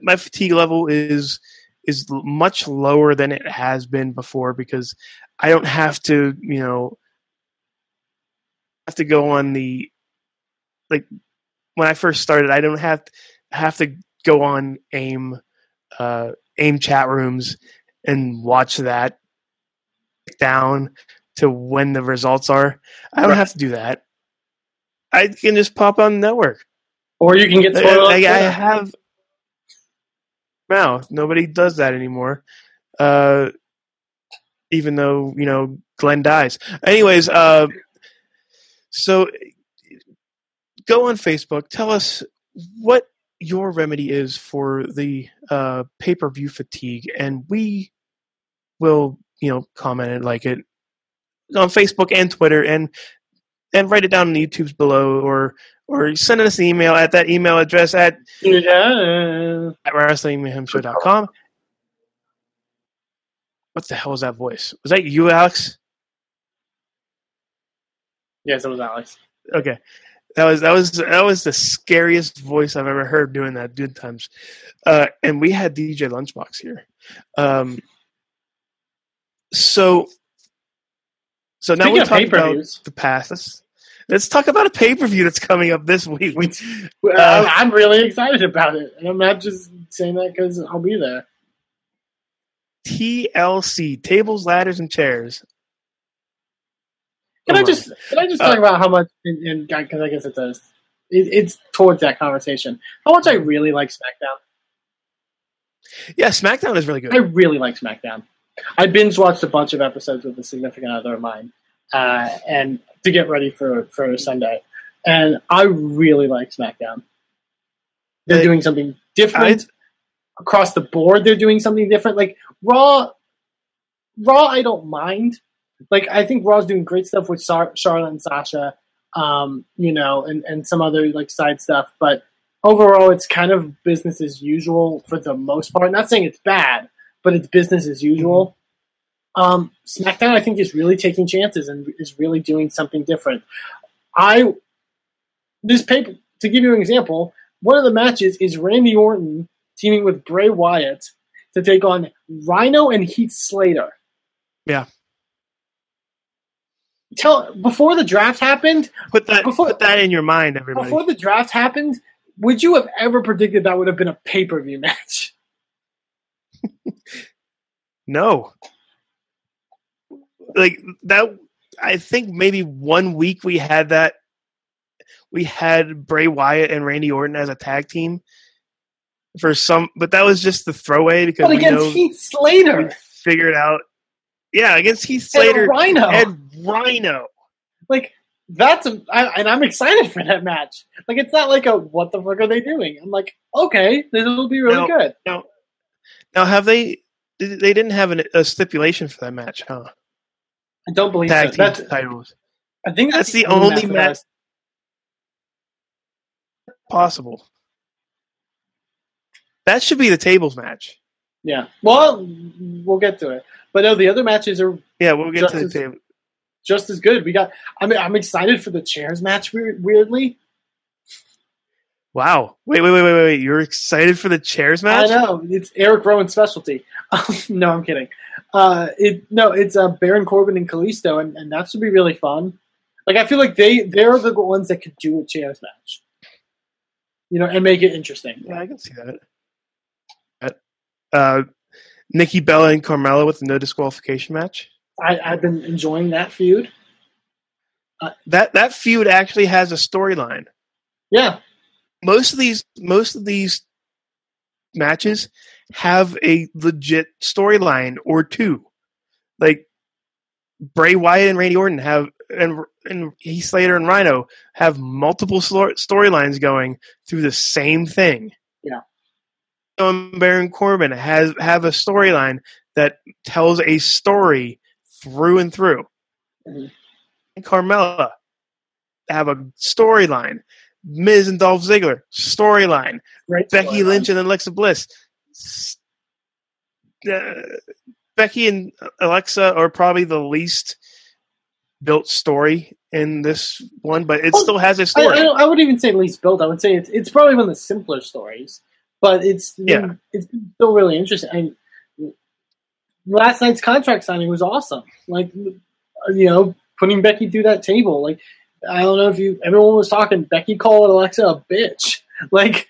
my fatigue level is is much lower than it has been before because I don't have to, you know, have to go on the like when I first started. I don't have have to go on AIM uh, AIM chat rooms and watch that down to when the results are. I don't Right. have to do that. I can just pop on the network. Or you can get I, spoiled. I- I have mouth. Nobody does that anymore. Uh, even though you know Glenn dies. Anyways, uh, so go on Facebook. Tell us what your remedy is for the uh, pay per view fatigue, and we will you know comment it, like it on Facebook and Twitter, and and write it down in the YouTubes below, or or send us an email at that email address at Yeah. at wrestlingmayhemshow.com. What the hell was that voice? Was that you, Alex? Yes, it was Alex. Okay. That was that was that was the scariest voice I've ever heard doing that good times. Uh, and we had DJ Lunchbox here. Um, so so now Speaking we're talking about the past. Let's, let's talk about a pay per view that's coming up this week. Uh, I'm really excited about it, and I'm not just saying that because I'll be there. TLC tables, ladders, and chairs. Can I Come on. just can I just Uh, talk about how much? And because I guess it's a, it, it's towards that conversation. How much I really like SmackDown. Yeah, SmackDown is really good. I really like SmackDown. I binge watched a bunch of episodes with a significant other of mine, uh, and to get ready for for Sunday, and I really like SmackDown. They're I- doing something different across the board. They're doing something different. Like Raw, Raw, I don't mind like I think Raw's doing great stuff with Char- Charlotte and Sasha, um, you know, and and some other like side stuff. But overall, it's kind of business as usual for the most part. Not saying it's bad, but it's business as usual. Um, SmackDown, I think, is really taking chances and is really doing something different. I this paper to give you an example, one of the matches is Randy Orton teaming with Bray Wyatt to take on Rhino and Heath Slater. Yeah. Tell before the draft happened, Put that Before- put that in your mind, everybody. before the draft happened, would you have ever predicted that would have been a pay per view match? No. Like that I think maybe one week we had that we had Bray Wyatt and Randy Orton as a tag team for some but that was just the throwaway because But we against know Heath we Slater figured out Yeah, against Heath and Slater Rhino, and Rhino. like that's a, I, and I'm excited for that match. Like it's not like a what the fuck are they doing? I'm like okay, this will be really No. good. Now now have they they didn't have an, a stipulation for that match, huh? I don't believe Tag so. That's titles. I think That's that's, the only match possible. That should be the tables match. Yeah. Well, we'll get to it. But no, the other matches are Yeah, we'll get to the as- table. just as good. We got. I mean, I'm excited for the chairs match. Weirdly, Wow. Wait, wait, wait, wait, wait. You're excited for the chairs match? I know it's Eric Rowan's specialty. no, I'm kidding. Uh, it no, it's uh, Baron Corbin and Kalisto, and, and that should be really fun. Like I feel like they they're the ones that could do a chairs match, you know, and make it interesting. Yeah, I can see that. Uh, Nikki Bella and Carmella with no disqualification match. I, I've been enjoying that feud. That that feud actually has a storyline. Yeah, Most of these most of these matches have a legit storyline or two. Like Bray Wyatt and Randy Orton have and and Heath Slater and Rhino have multiple storylines going through the same thing. Yeah. And Baron Corbin has have a storyline that tells a story through and through. Mhm. And Carmella have a storyline. Miz and Dolph Ziggler storyline. great. Becky storyline. Lynch and Alexa Bliss. Uh, Becky and Alexa are probably the least built story in this one, but it Well, still has a I, story. I, I would even say least built. I would say it's it's probably one of the simpler stories, but it's Yeah. it's still really interesting. And last night's contract signing was awesome. Like you know, putting Becky through that table. Like I don't know if you everyone was talking. Becky called Alexa a bitch. Like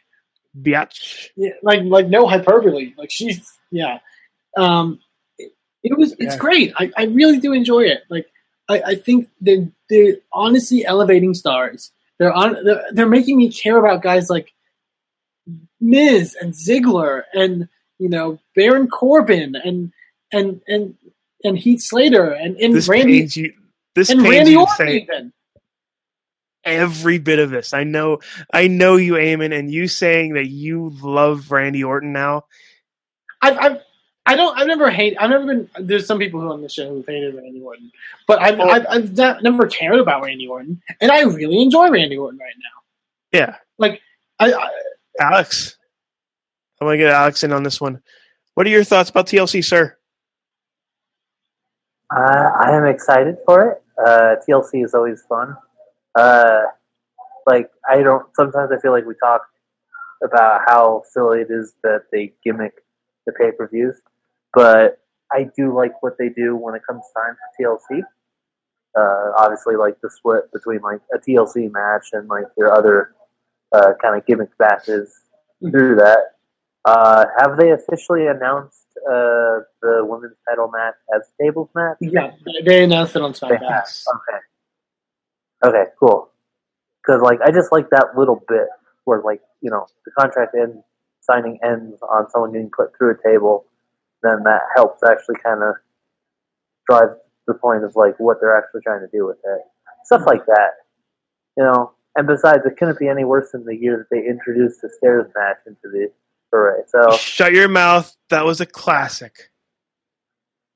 Biatch. yeah, like like no hyperbole. Like she's yeah. Um, it, it was it's Yeah. great. I, I really do enjoy it. Like I, I think they're they're honestly elevating stars. They're on they're, they're making me care about guys like Miz and Ziggler and you know Baron Corbin and and and and Heath Slater and, and This Randy you. This and Randy Orton even. Every bit of this. I know. I know you, Eamon, and you saying that you love Randy Orton now. I've, I've I don't. I've never hate. I've never been. There's some people who on the show who've hated Randy Orton, but I've Oh. I've, I've not, never cared about Randy Orton, and I really enjoy Randy Orton right now. Yeah, Like I, I Alex. I want to get Alex in on this one. What are your thoughts about TLC, sir? Uh, I am excited for it. Uh, TLC is always fun. Uh, like I don't. Sometimes I feel like we talk about how silly it is that they gimmick the pay per views, but I do like what they do when it comes time for TLC. Uh, obviously, like the split between like a TLC match and like their other uh, kind of gimmick matches through that. Uh, have they officially announced uh, the women's title match as a tables match? yeah, they announced it on SmackDown. Okay. Okay, cool. Because like I just like that little bit where like you know the contract ends, signing ends on someone getting put through a table, then that helps actually kind of drive the point of like what they're actually trying to do with it. Stuff like that, you know. And besides, it couldn't be any worse than the year that they introduced the stairs match into the array. So Shut your mouth. That was a classic.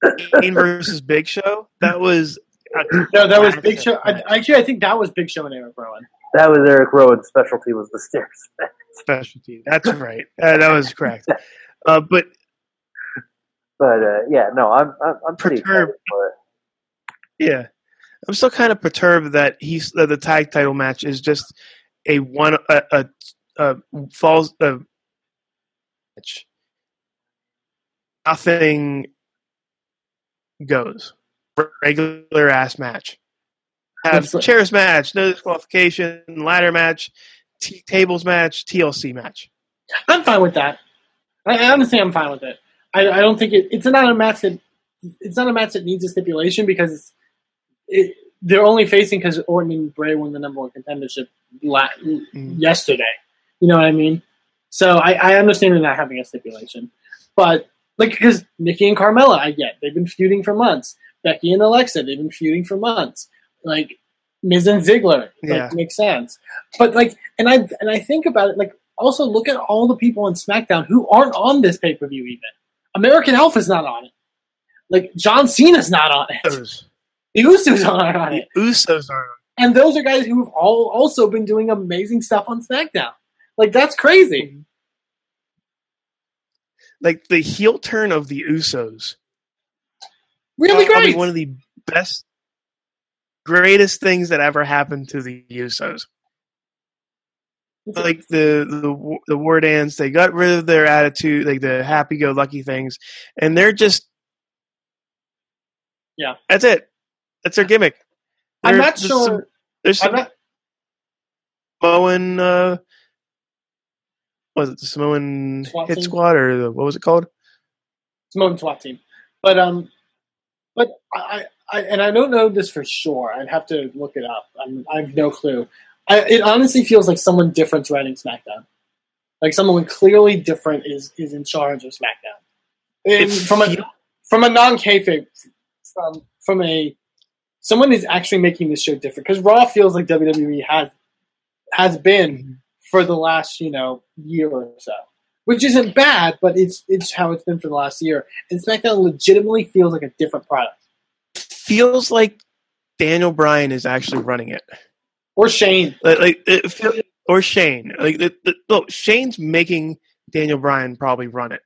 Kane versus Big Show. That was No, that was Big Show. I, actually, I think that was Big Show and Eric Rowan. That was Eric Rowan's specialty was the stairs. specialty. That's right. Uh, that was correct. Uh, but But uh, yeah, no, I'm I'm, I'm pretty Perturbed. for it. yeah, I'm still kind of perturbed that he's that the tag title match is just a one a a, a falls a match. Nothing goes regular ass match. Have like- chairs match, no disqualification, ladder match, t- tables match, TLC match. I'm fine with that. I, honestly, I'm fine with it. I, I don't think it, it's not a match that it's not a match that needs a stipulation because it, they're only facing because Orton and Bray won the number one contendership la- mm. yesterday. You know what I mean? So I, I understand they're not having a stipulation, but like because Nikki and Carmella, I get they've been feuding for months. Becky and Alexa, they've been feuding for months. Like Miz and Ziggler, like, Yeah. makes sense. But like, and I and I think about it, like also look at all the people on SmackDown who aren't on this pay per view. Even American Alpha's not on it. Like John Cena's not on it. Those The Usos aren't on it. the. Usos aren't. And those are guys who have all also been doing amazing stuff on SmackDown. Like that's crazy. Mm-hmm. like the heel turn of the Usos. Really probably great. one of the best, greatest things that ever happened to the Usos. Like the the the war dance, they got rid of their attitude, like the happy-go-lucky things, and they're just Yeah. That's it. That's their gimmick. I'm not sure. Some, there's I'm some not. Samoan. Uh, was it the Samoan SWAT Hit team? Squad or the, what was it called? Samoan SWAT team. But um, but I, I and I don't know this for sure. I'd have to look it up. I'm, I have no clue. I, it honestly feels like someone different's running SmackDown. Like someone clearly different is is in charge of SmackDown. And from a from a non kayfabe from from a someone is actually making this show different because Raw feels like WWE has has been mm-hmm. for the last you know year or so, which isn't bad, but it's it's how it's been for the last year. And SmackDown legitimately feels like a different product. Feels like Daniel Bryan is actually running it. Or Shane, like, like it feel, or Shane. Like the, the, look, Shane's making Daniel Bryan probably run it.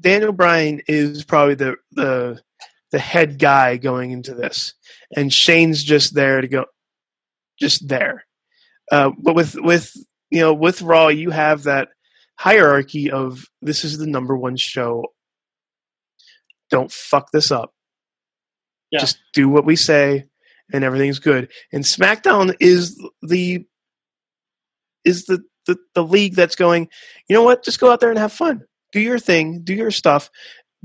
Daniel Bryan is probably the the the head guy going into this, and Shane's just there to go, just there. Uh, but with with you know with Raw, you have that hierarchy of this is the number one show. Don't fuck this up. Yeah. Just do what we say, and everything's good. And SmackDown is the is the, the the league that's going. You know what? Just go out there and have fun. Do your thing. Do your stuff.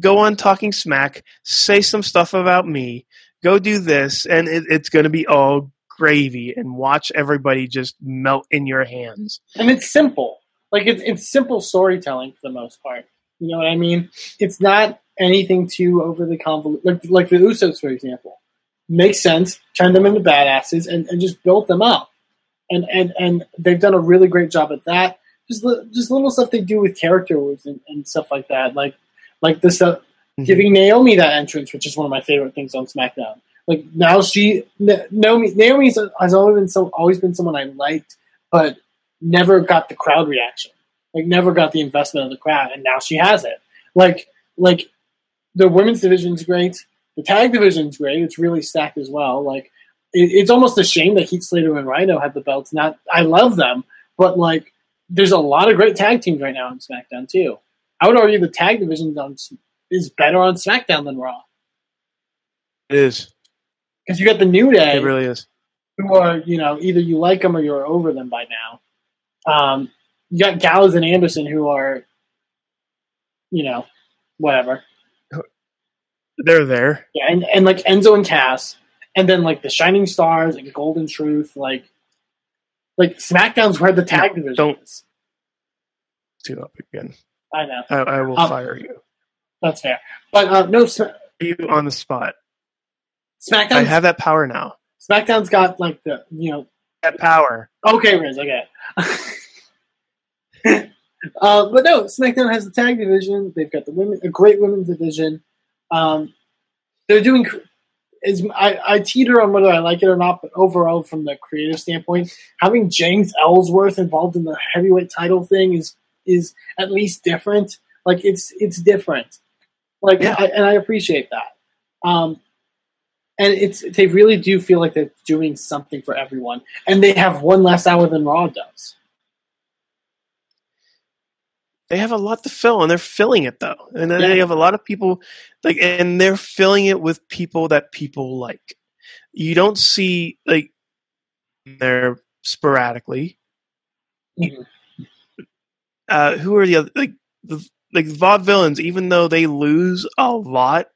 Go on talking smack. Say some stuff about me. Go do this, and it, it's going to be all gravy. And watch everybody just melt in your hands. and it's simple. Like it's it's simple storytelling for the most part. You know what I mean? It's not anything too overly convoluted. Like like the Usos, for example, makes sense. Turn them into badasses and, and just build them up. And and and they've done a really great job at that. Just li- just little stuff they do with characters and, and stuff like that. Like like the stuff Mhm. giving Naomi that entrance, which is one of my favorite things on SmackDown. Like now she Na- Naomi Naomi's has always been so always been someone I liked, but never got the crowd reaction. Like never got the investment of the crowd, and now she has it. Like like the women's division's great. The tag division's great. It's really stacked as well. Like it, it's almost a shame that Heath Slater and Rhino have the belts. Not I love them, but like there's a lot of great tag teams right now on SmackDown too. I would argue the tag division on, is better on SmackDown than Raw It is. because you got the New Day It really is. who are you know either you like them or you're over them by now. Um, you got Gallows and Anderson who are, you know, whatever. They're there. Yeah, and, and like Enzo and Cass, and then like the Shining Stars and Golden Truth, like like SmackDown's where the tag division don't- is. Do up again. I know I, I will Um, fire you. that's fair, but uh, no, Sm- You on the spot. SmackDown. I have that power now. SmackDown's got like the you know power. Okay, Rizz, okay. uh, but no, SmackDown has the tag division. They've got the women, a great women's division. Um, they're doing. Is I, I teeter on whether I like it or not, but overall, from the creative standpoint, having James Ellsworth involved in the heavyweight title thing is is at least different. Like it's it's different. Like Yeah. I, and I appreciate that. Um, and it's they really do feel like they're doing something for everyone, and they have one less hour than Raw does. they have a lot to fill and they're filling it though and then Yeah. they have a lot of people like and they're filling it with people that people like you don't see like they're sporadically Mhm. uh who are the other like the like vaudevillains even though they lose a lot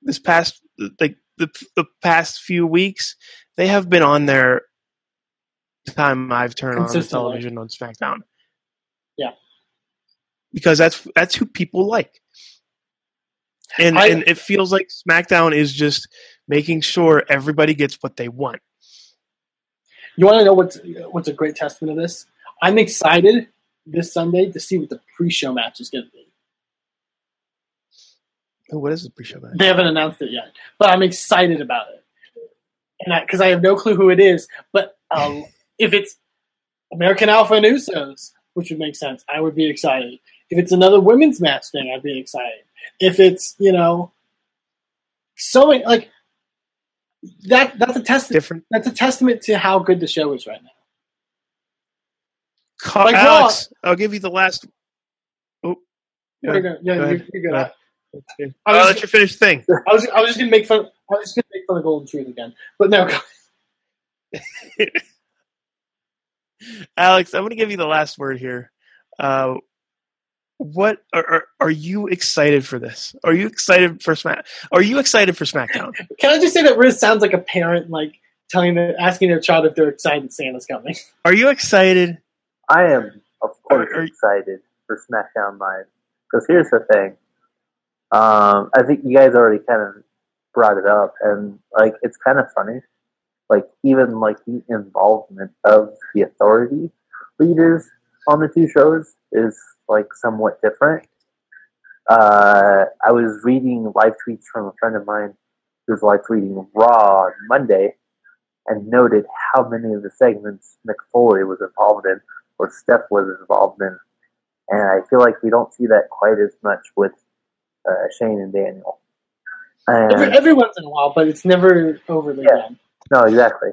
this past like the, the past few weeks they have been on their time i've turned on the television on smackdown Yeah. because that's that's who people like and I- and it feels like smackdown is just making sure everybody gets what they want You want to know what's what's a great testament of this? I'm excited this Sunday to see what the pre-show match is going to be. Oh, what is the pre-show They haven't announced it yet, but I'm excited about it, and because I, have no clue who it is. But um, if it's American Alpha and Usos, which would make sense, I would be excited. If it's another women's match thing, I'd be excited. If it's you know, so many like that. That's a testament. different That's a testament to how good the show is right now. Alex i'll give you the last oh yeah, You're good. Yeah, go you're, you're good. Go ahead. I i'll was, let you finish the thing I was, I was just gonna make fun. I was just gonna make fun of Golden Truth again, but no. Alex, I'm going to give you the last word here. Uh, what are, are are you excited for this? Are you excited for Smack? Are you excited for SmackDown? Can I just say that Rizz sounds like a parent, like telling their, asking their child if they're excited Santa's coming. Are you excited? I am, of course, Are- are- excited for SmackDown Live. Because here's the thing. Um, I think you guys already kind of brought it up, and like it's kind of funny. Like even like the involvement of the authority leaders on the two shows is like somewhat different. Uh, I was reading live tweets from a friend of mine who was live tweeting Raw on Monday, and noted how many of the segments Mick Foley was involved in or Steph was involved in. And I feel like we don't see that quite as much with uh, Shane and Daniel. Every, And, every once in a while, but it's never overly Yeah. done. no, exactly.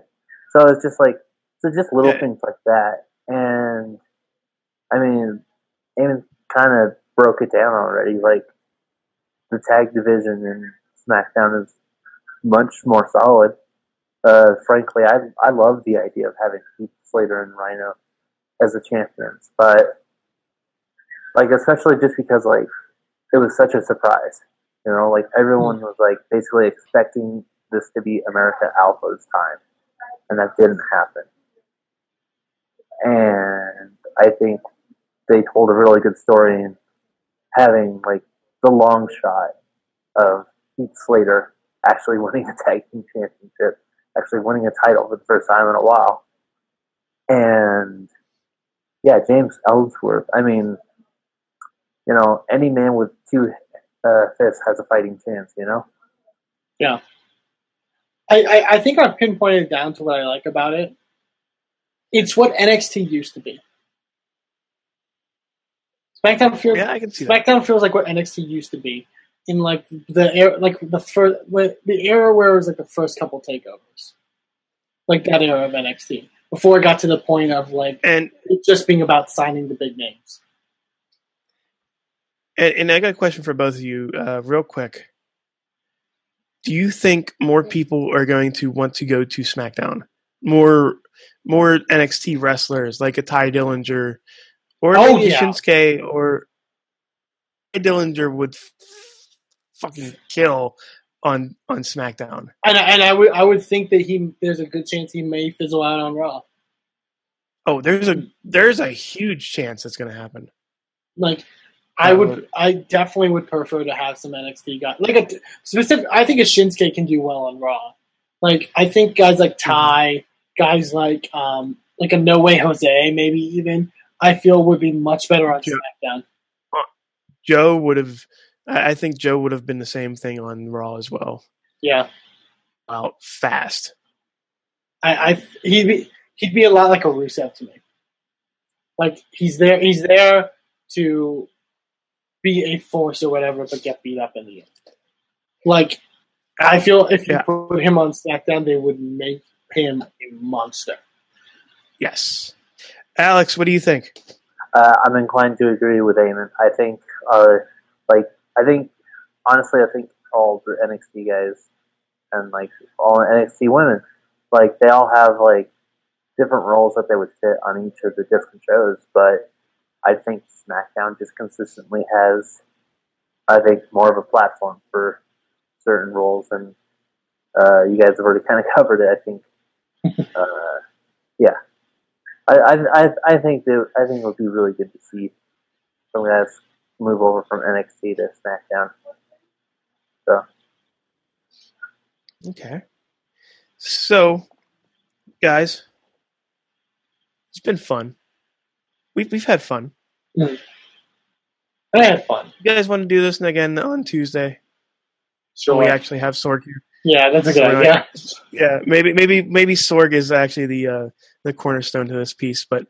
So it's just like, so just little Yeah. things like that. And I mean, Eamon kind of broke it down already. Like the tag division in SmackDown is much more solid. Uh, frankly, I I love the idea of having Heath Slater and Rhino as the champions, but like especially just because like it was such a surprise, you know, like everyone hmm. was like basically expecting this to be America Alpha's time, and that didn't happen. And I think they told a really good story in having like the long shot of Heath Slater actually winning a tag team championship, actually winning a title for the first time in a while. And yeah, James Ellsworth. I mean, you know, any man with two uh, fists has a fighting chance. You know. Yeah. I, I, I think I've pinpointed it down to what I like about it. It's what NXT used to be. SmackDown feels Yeah, I can see that. SmackDown feels like what NXT used to be in like the era, like the first the era where it was like the first couple takeovers, like that era of NXT before it got to the point of like And it just being about signing the big names. And, and I got a question for both of you, uh, real quick. Do you think more people are going to want to go to SmackDown? More, more NXT wrestlers like a Tye Dillinger, or Oh, maybe a yeah. Shinsuke, or Tye Dillinger would f- fucking kill on on SmackDown. And I, and I would I would think that he there's a good chance he may fizzle out on Raw. Oh, there's a there's a huge chance that's going to happen. Like, I would, I definitely would prefer to have some NXT guys. Like a specific, I think a Shinsuke can do well on Raw. Like, I think guys like Tye, guys like, um, like a No Way Jose, maybe even, I feel would be much better on Yeah. SmackDown. Joe would have I, I think Joe would have been the same thing on Raw as well. Yeah, Out fast. I, I he'd be he'd be a lot like a Rusev to me. Like he's there, he's there to be a force or whatever, but get beat up in the end. Like I feel if you Yeah. put him on SmackDown, they would make him a monster. Yes. Alex, what do you think? Uh, I'm inclined to agree with Eamon. I think, uh, like, I think, honestly, I think all the NXT guys and like all NXT women, like, they all have like different roles that they would fit on each of the different shows. But I think SmackDown just consistently has, I think, more of a platform for certain roles, and uh, you guys have already kind of covered it. I think, uh, yeah. I, I, I, I think that I think it would be really good to see some guys move over from NXT to SmackDown. So Okay. So, guys, it's been fun. We've we've had fun. I had fun. You guys want to do this again on Tuesday? So Sure. we actually have Sorg here. yeah, that's a good So, idea. Yeah, maybe maybe maybe Sorg is actually the uh, the cornerstone to this piece, but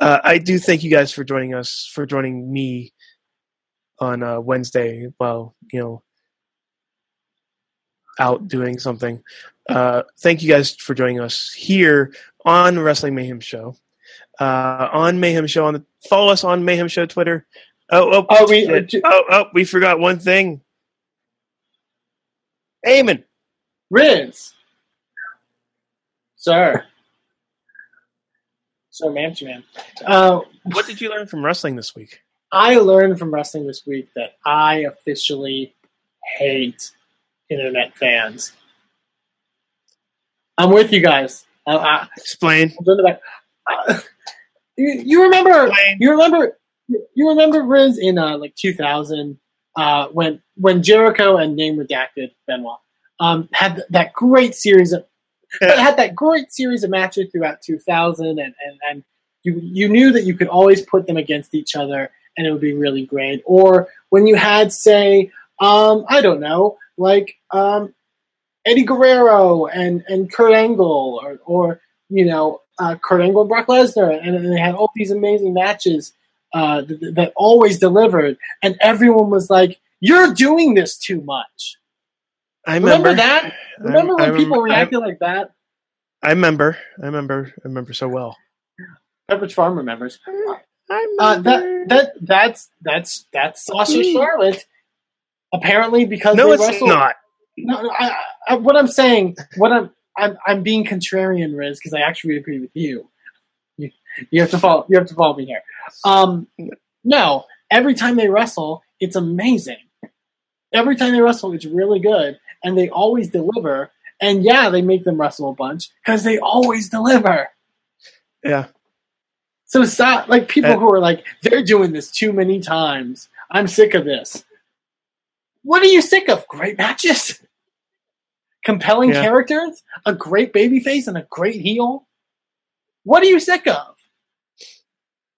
uh, I do thank you guys for joining us for joining me on uh, Wednesday. While you know out doing something. Uh, thank you guys for joining us here on Wrestling Mayhem Show. Uh, on Mayhem Show on the follow us on Mayhem Show Twitter. Oh oh Oh, we- shit. oh oh we forgot one thing. Eamon. Rizz, sir, sir, man. Uh, What did you learn from wrestling this week? I learned from wrestling this week that I officially hate internet fans. I'm with you guys. I, I, Explain. You, you remember? You remember? You remember Rizz in uh, like 2000 uh, when when Jericho and Name Redacted Benoit um, had that great series of had that great series of matches throughout 2000 and, and, and you, you knew that you could always put them against each other and it would be really great or when you had say um, i don't know like um, eddie guerrero and, and kurt angle or, or you know uh, kurt angle and brock lesnar and, and they had all these amazing matches uh, that, that always delivered and everyone was like you're doing this too much I remember, remember, that remember I when people remember- I- reacted like that I remember. I remember. I remember so well. Pepperidge Farm remembers. I Uh, that that that's that's that's Sasha Charlotte. Apparently, because no, they it's wrestled. not. No, no, I, I, what I'm saying, what I'm I'm I'm being contrarian, Rizz, because I actually agree with you. You you have to follow. You have to follow me here. Um, no, every time they wrestle, it's amazing. Every time they wrestle, it's really good, and they always deliver. And yeah, they make them wrestle a bunch because they always deliver. Yeah. So stop, like people Uh, who are like, they're doing this too many times. I'm sick of this. What are you sick of? Great matches, compelling Yeah. characters, a great babyface, and a great heel. What are you sick of?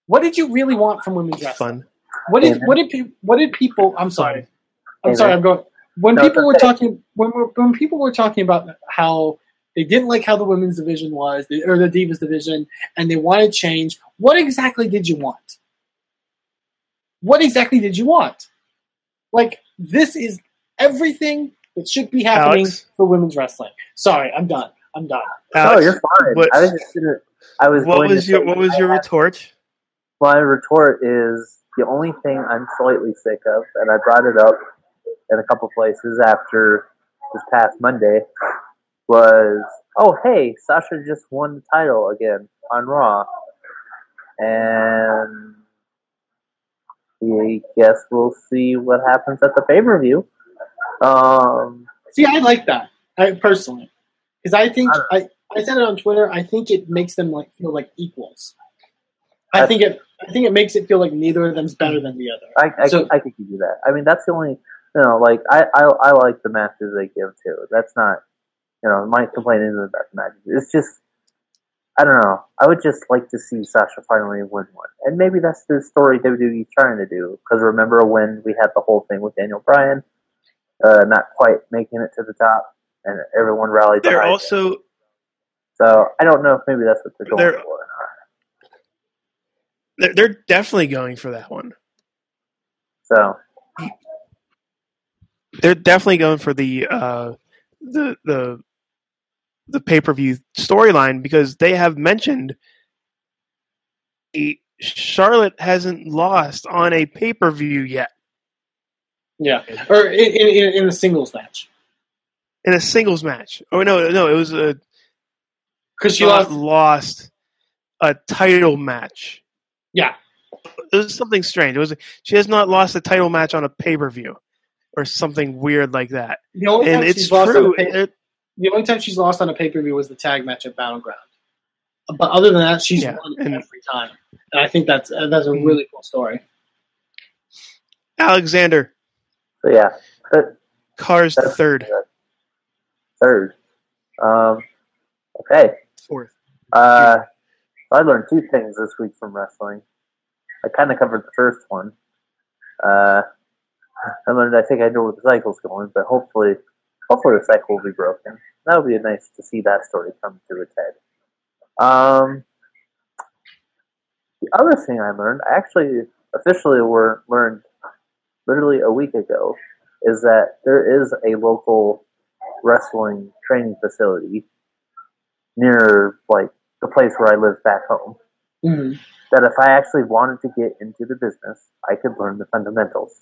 What did you really want from women's wrestling? Fun. What did what did pe- what did people? I'm sorry. I'm Amen. sorry. I'm going. When No, people were okay. talking, when when people were talking about how they didn't like how the women's division was, or the divas division, and they wanted change, what exactly did you want? What exactly did you want? Like this is everything that should be happening Alex? for women's wrestling. Sorry, I'm done. I'm done. no, Alex, you're fine. what- I was just gonna. I was. What going was to your What was your retort? My retort is the only thing I'm slightly sick of, and I brought it up in a couple places after this past Monday, was oh hey, Sasha just won the title again on Raw, and I guess we'll see what happens at the pay per view. Um, See, I like that. I personally, because I think I, I said it on Twitter. I think it makes them like feel like equals. I think it. I think it makes it feel like neither of them's better than the other. I I, So- I give you that. I mean, that's the only you know, like I, I I like the matches they give too. That's not you know my complaint isn't about the matches. It's just I don't know. I would just like to see Sasha finally win one, and maybe that's the story WWE's trying to do. Because remember when we had the whole thing with Daniel Bryan, uh, not quite making it to the top, and everyone rallied They're also So I don't know if maybe that's what they're going They're- for. they're, they're definitely going for that one. So They're definitely going for the uh, the the the pay per view storyline because they have mentioned the- Charlotte hasn't lost on a pay per view yet Yeah, or in, in, in a singles match in a singles match. Oh no, no, it was a because she lost. lost a title match. Yeah, It was something strange. It was she has not lost a title match on a pay per view or something weird like that. the only And time it's she's lost on a pay, It- the only time she's lost on a pay per view was the tag match at Battleground. But other than that, she's Yeah, won and- every time, and I think that's uh, that's a Mhm. really cool story. Alexander so yeah, Kahrs That's- third, third. Um, okay. fourth. Uh, I learned two things this week from wrestling. I kind of covered the first one. Uh, I learned I think I know where the cycle's going, but hopefully, hopefully the cycle will be broken. That would be nice to see that story come to its head. Um, the other thing I learned, I actually officially were learned literally a week ago, is that there is a local wrestling training facility near like the place where I live back home. Mm-hmm. That if I actually wanted to get into the business, I could learn the fundamentals.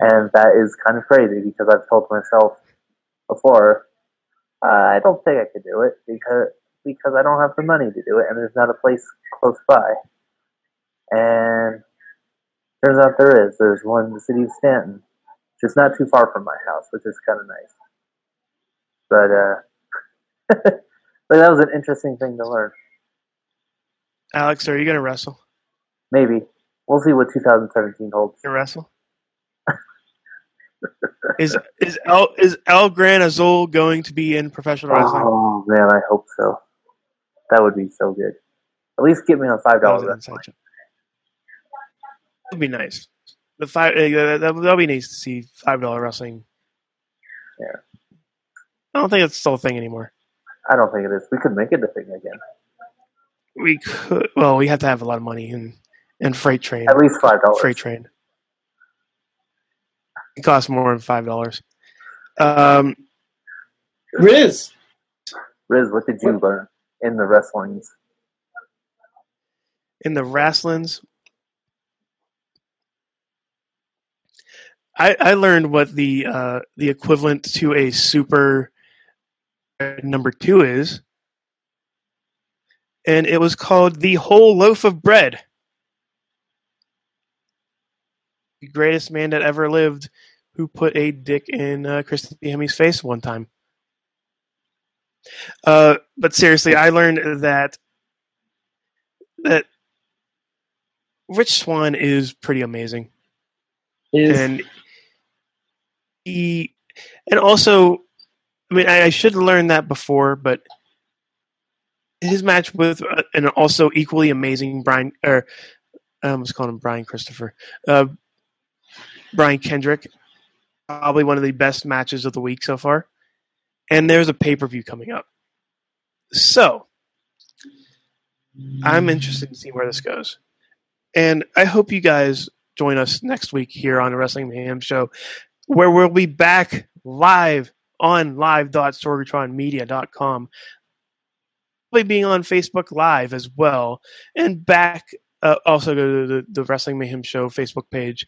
And that is kind of crazy because I've told myself before, uh, I don't think I could do it because because I don't have the money to do it, and there's not a place close by. And turns out there is. There's one in the city of Stanton, which is not too far from my house, which is kind of nice. But uh, but that was an interesting thing to learn. Alex, are you going to wrestle? Maybe we'll see what 2017 holds. You wrestle? is is El is El Gran Azul going to be in professional wrestling? Oh man, I hope so. That would be so good. At least get me on five dollars. An inside joke. That'd be nice. The five uh, that that'll be nice to see five dollar wrestling. Yeah. I don't think it's still a thing anymore. I don't think it is. We could make it a thing again. We could. Well, we have to have a lot of money and and freight train. At least five dollars. Freight train. It costs more than five dollars. Um, Rizz, Rizz, what did you learn in the wrestlings? in the wrestlings, I I learned what the uh, the equivalent to a super number two is, and it was called the whole loaf of bread. The greatest man that ever lived, who put a dick in uh, Christy Hemme's face one time. Uh, but seriously, I learned that that Rich Swann is pretty amazing, is and he, and also, I mean, I, I should have learned that before, but his match with uh, an also equally amazing Brian, or I almost called him Brian Christopher, uh, Brian Kendrick, probably one of the best matches of the week so far, and there's a pay per view coming up, so. I'm interested to see where this goes. And I hope you guys join us next week here on the Wrestling Mayhem Show, where we'll be back live on live.sorgatronmedia.com. We'll being on Facebook Live as well, and back uh, also go to the, the Wrestling Mayhem Show Facebook page.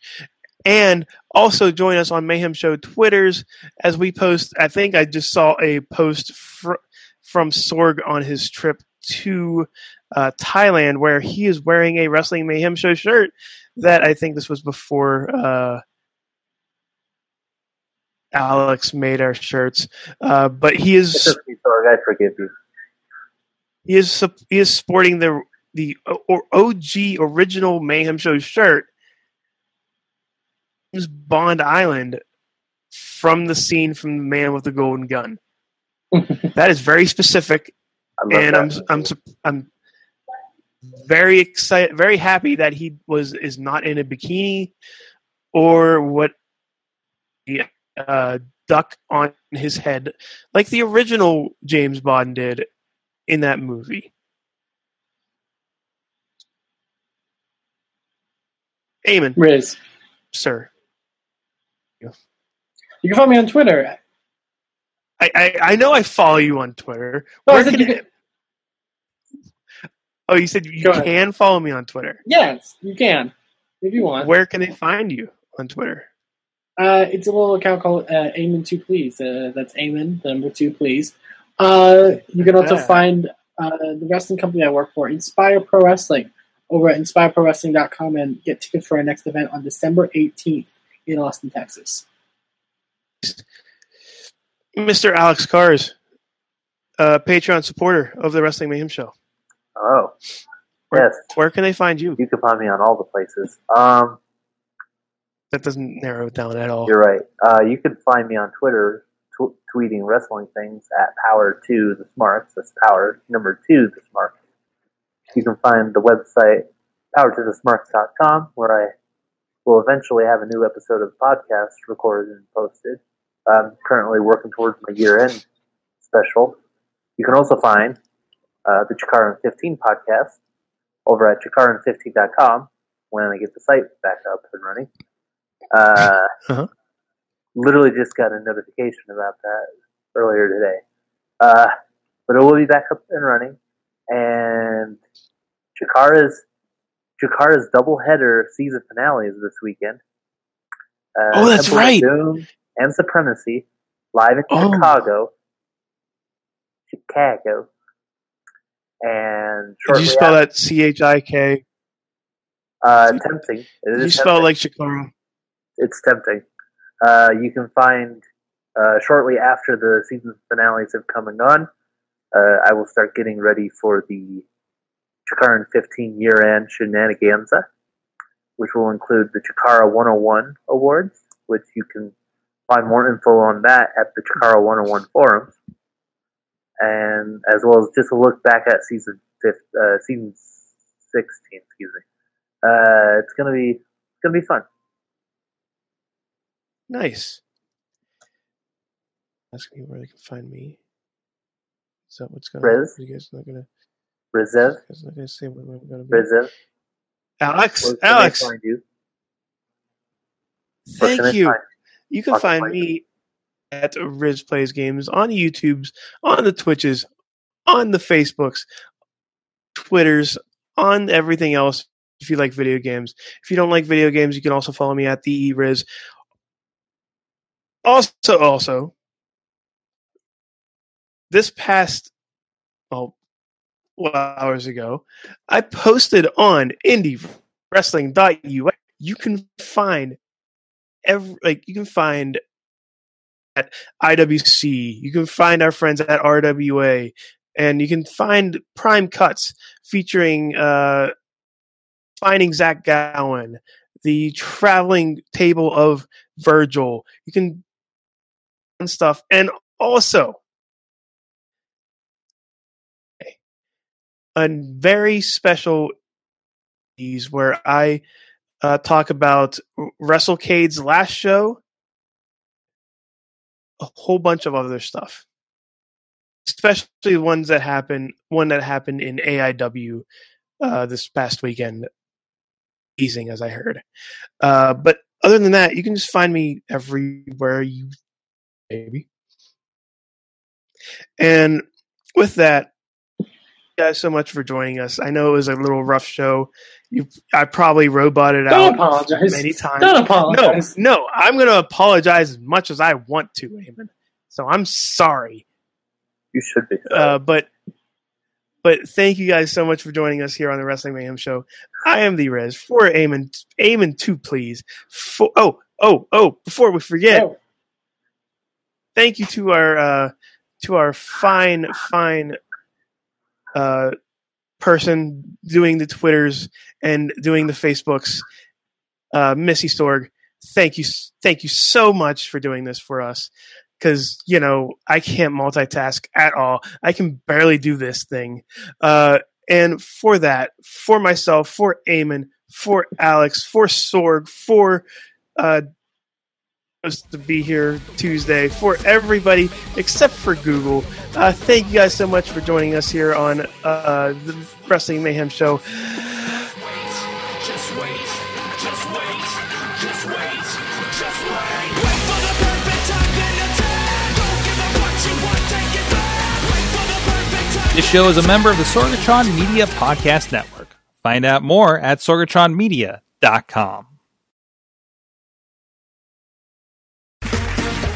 And also join us on Mayhem Show Twitters as we post. I think I just saw a post fr- from Sorg on his trip to uh, Thailand where he is wearing a Wrestling Mayhem Show shirt that I think this was before uh, Alex made our shirts. Uh, but he is okay, Sorg, I forgive you. he is he is sporting the the o- OG original Mayhem Show shirt. Is Bond Island from the scene from the Man with the Golden Gun. that is very specific, and I'm. I'm I'm very excited, very happy that he was is not in a bikini or what the uh, duck on his head like the original James Bond did in that movie. Amen, Rizz. sir. You can follow me on Twitter. I, I, I know I follow you on Twitter. No, Where can you can- oh, you said you Go ahead. can follow me on Twitter. Yes, you can if you want. Where can they find you on Twitter? Uh, it's a little account called uh, Eamon Two Please. Uh, that's Eamon, the number two, please. Uh, you can also Yeah. find uh, the wrestling company I work for, Inspire Pro Wrestling, over at inspireprowrestling.com and get tickets for our next event on December 18th in Austin, Texas. Mr. Alex Kahrs, uh, Patreon supporter of the Wrestling Mayhem Show. Oh, Where, yes. where can they find you? You can find me on all the places. Um, That doesn't narrow it down at all. You're right. Uh, you can find me on Twitter tw- tweeting wrestling things at Power to the Smarts. That's Power number two the Smarts. You can find the website power to the powertothesmarts.com where I will eventually have a new episode of the podcast recorded and posted. I'm currently working towards my year-end special. You can also find uh, the Chikaran 15 podcast over at chikaran15.com when I get the site back up and running. Uh, Uh-huh. literally just got a notification about that earlier today. Uh, but it will be back up and running. And Chikara's Chikara's doubleheader season finale is this weekend. Uh, Oh, that's Temple right. Doom and Supremacy live in Oh. Chicago. Chicago. And Did you spell after, that C H I K? uh, tempting. You is spell like Chikara? It's tempting. Uh, you can find uh, shortly after the season finales have come and gone. Uh, I will start getting ready for the Chikaran 15 year end shenaniganza, which will include the Chikara 101 awards, which you can find more info on that at the Chikara 101 forums, and as well as just a look back at season fifth, uh, season 16. Excuse me. Uh, it's gonna be it's gonna be fun. Nice. Ask me where they can find me. Is that what's going Rizz? on? You guys not gonna? Rezev, You guys not gonna say where I'm gonna be? Rezev, Alex, where Alex, find you? Thank you. You can find me at Rizz Plays Games on YouTube's, on the Twitches, on the Facebooks, Twitters, on everything else. If you like video games, if you don't like video games, you can also follow me at the Rizz. Also, also, this past well, hours ago, I posted on IndieWrestling.us. You can find every like you can find at IWC, you can find our friends at RWA, and you can find Prime Cuts featuring uh, finding Zach Gowen, the traveling table of Virgil. You can and stuff, and also a very special these where I uh, talk about WrestleCade's last show, a whole bunch of other stuff, especially ones that happen. One that happened in AIW uh, this past weekend, easing as I heard. Uh, but other than that, you can just find me everywhere you maybe. And with that, guys so much for joining us. I know it was a little rough show. You, I probably roboted Don't out apologize. many times. Don't apologize. no, no, I'm going to apologize as much as I want to, Eamon. So I'm sorry. You should be. Uh, but but thank you guys so much for joining us here on the Wrestling Mayhem Show. I am the Rez for Eamon. Eamon two, please. For, oh, oh, oh! Before we forget, Oh, thank you to our uh, to our fine, fine uh, person doing the Twitters and doing the Facebooks, uh, Missy Sorg. Thank you, thank you so much for doing this for us. because you know I can't multitask at all. I can barely do this thing. Uh, and for that, for myself, for Eamon, for Alex, for Sorg, for uh, us to be here Tuesday, for everybody except for Google. Uh, thank you guys so much for joining us here on uh, the Wrestling Mayhem Show. Just wait, just wait, just wait, just wait. Wait for the perfect time, then attack. Don't give up what you want, take it back. Wait for the perfect time. This show is a member of the Sorgatron Media Podcast Network. Find out more at sorgatronmedia.com.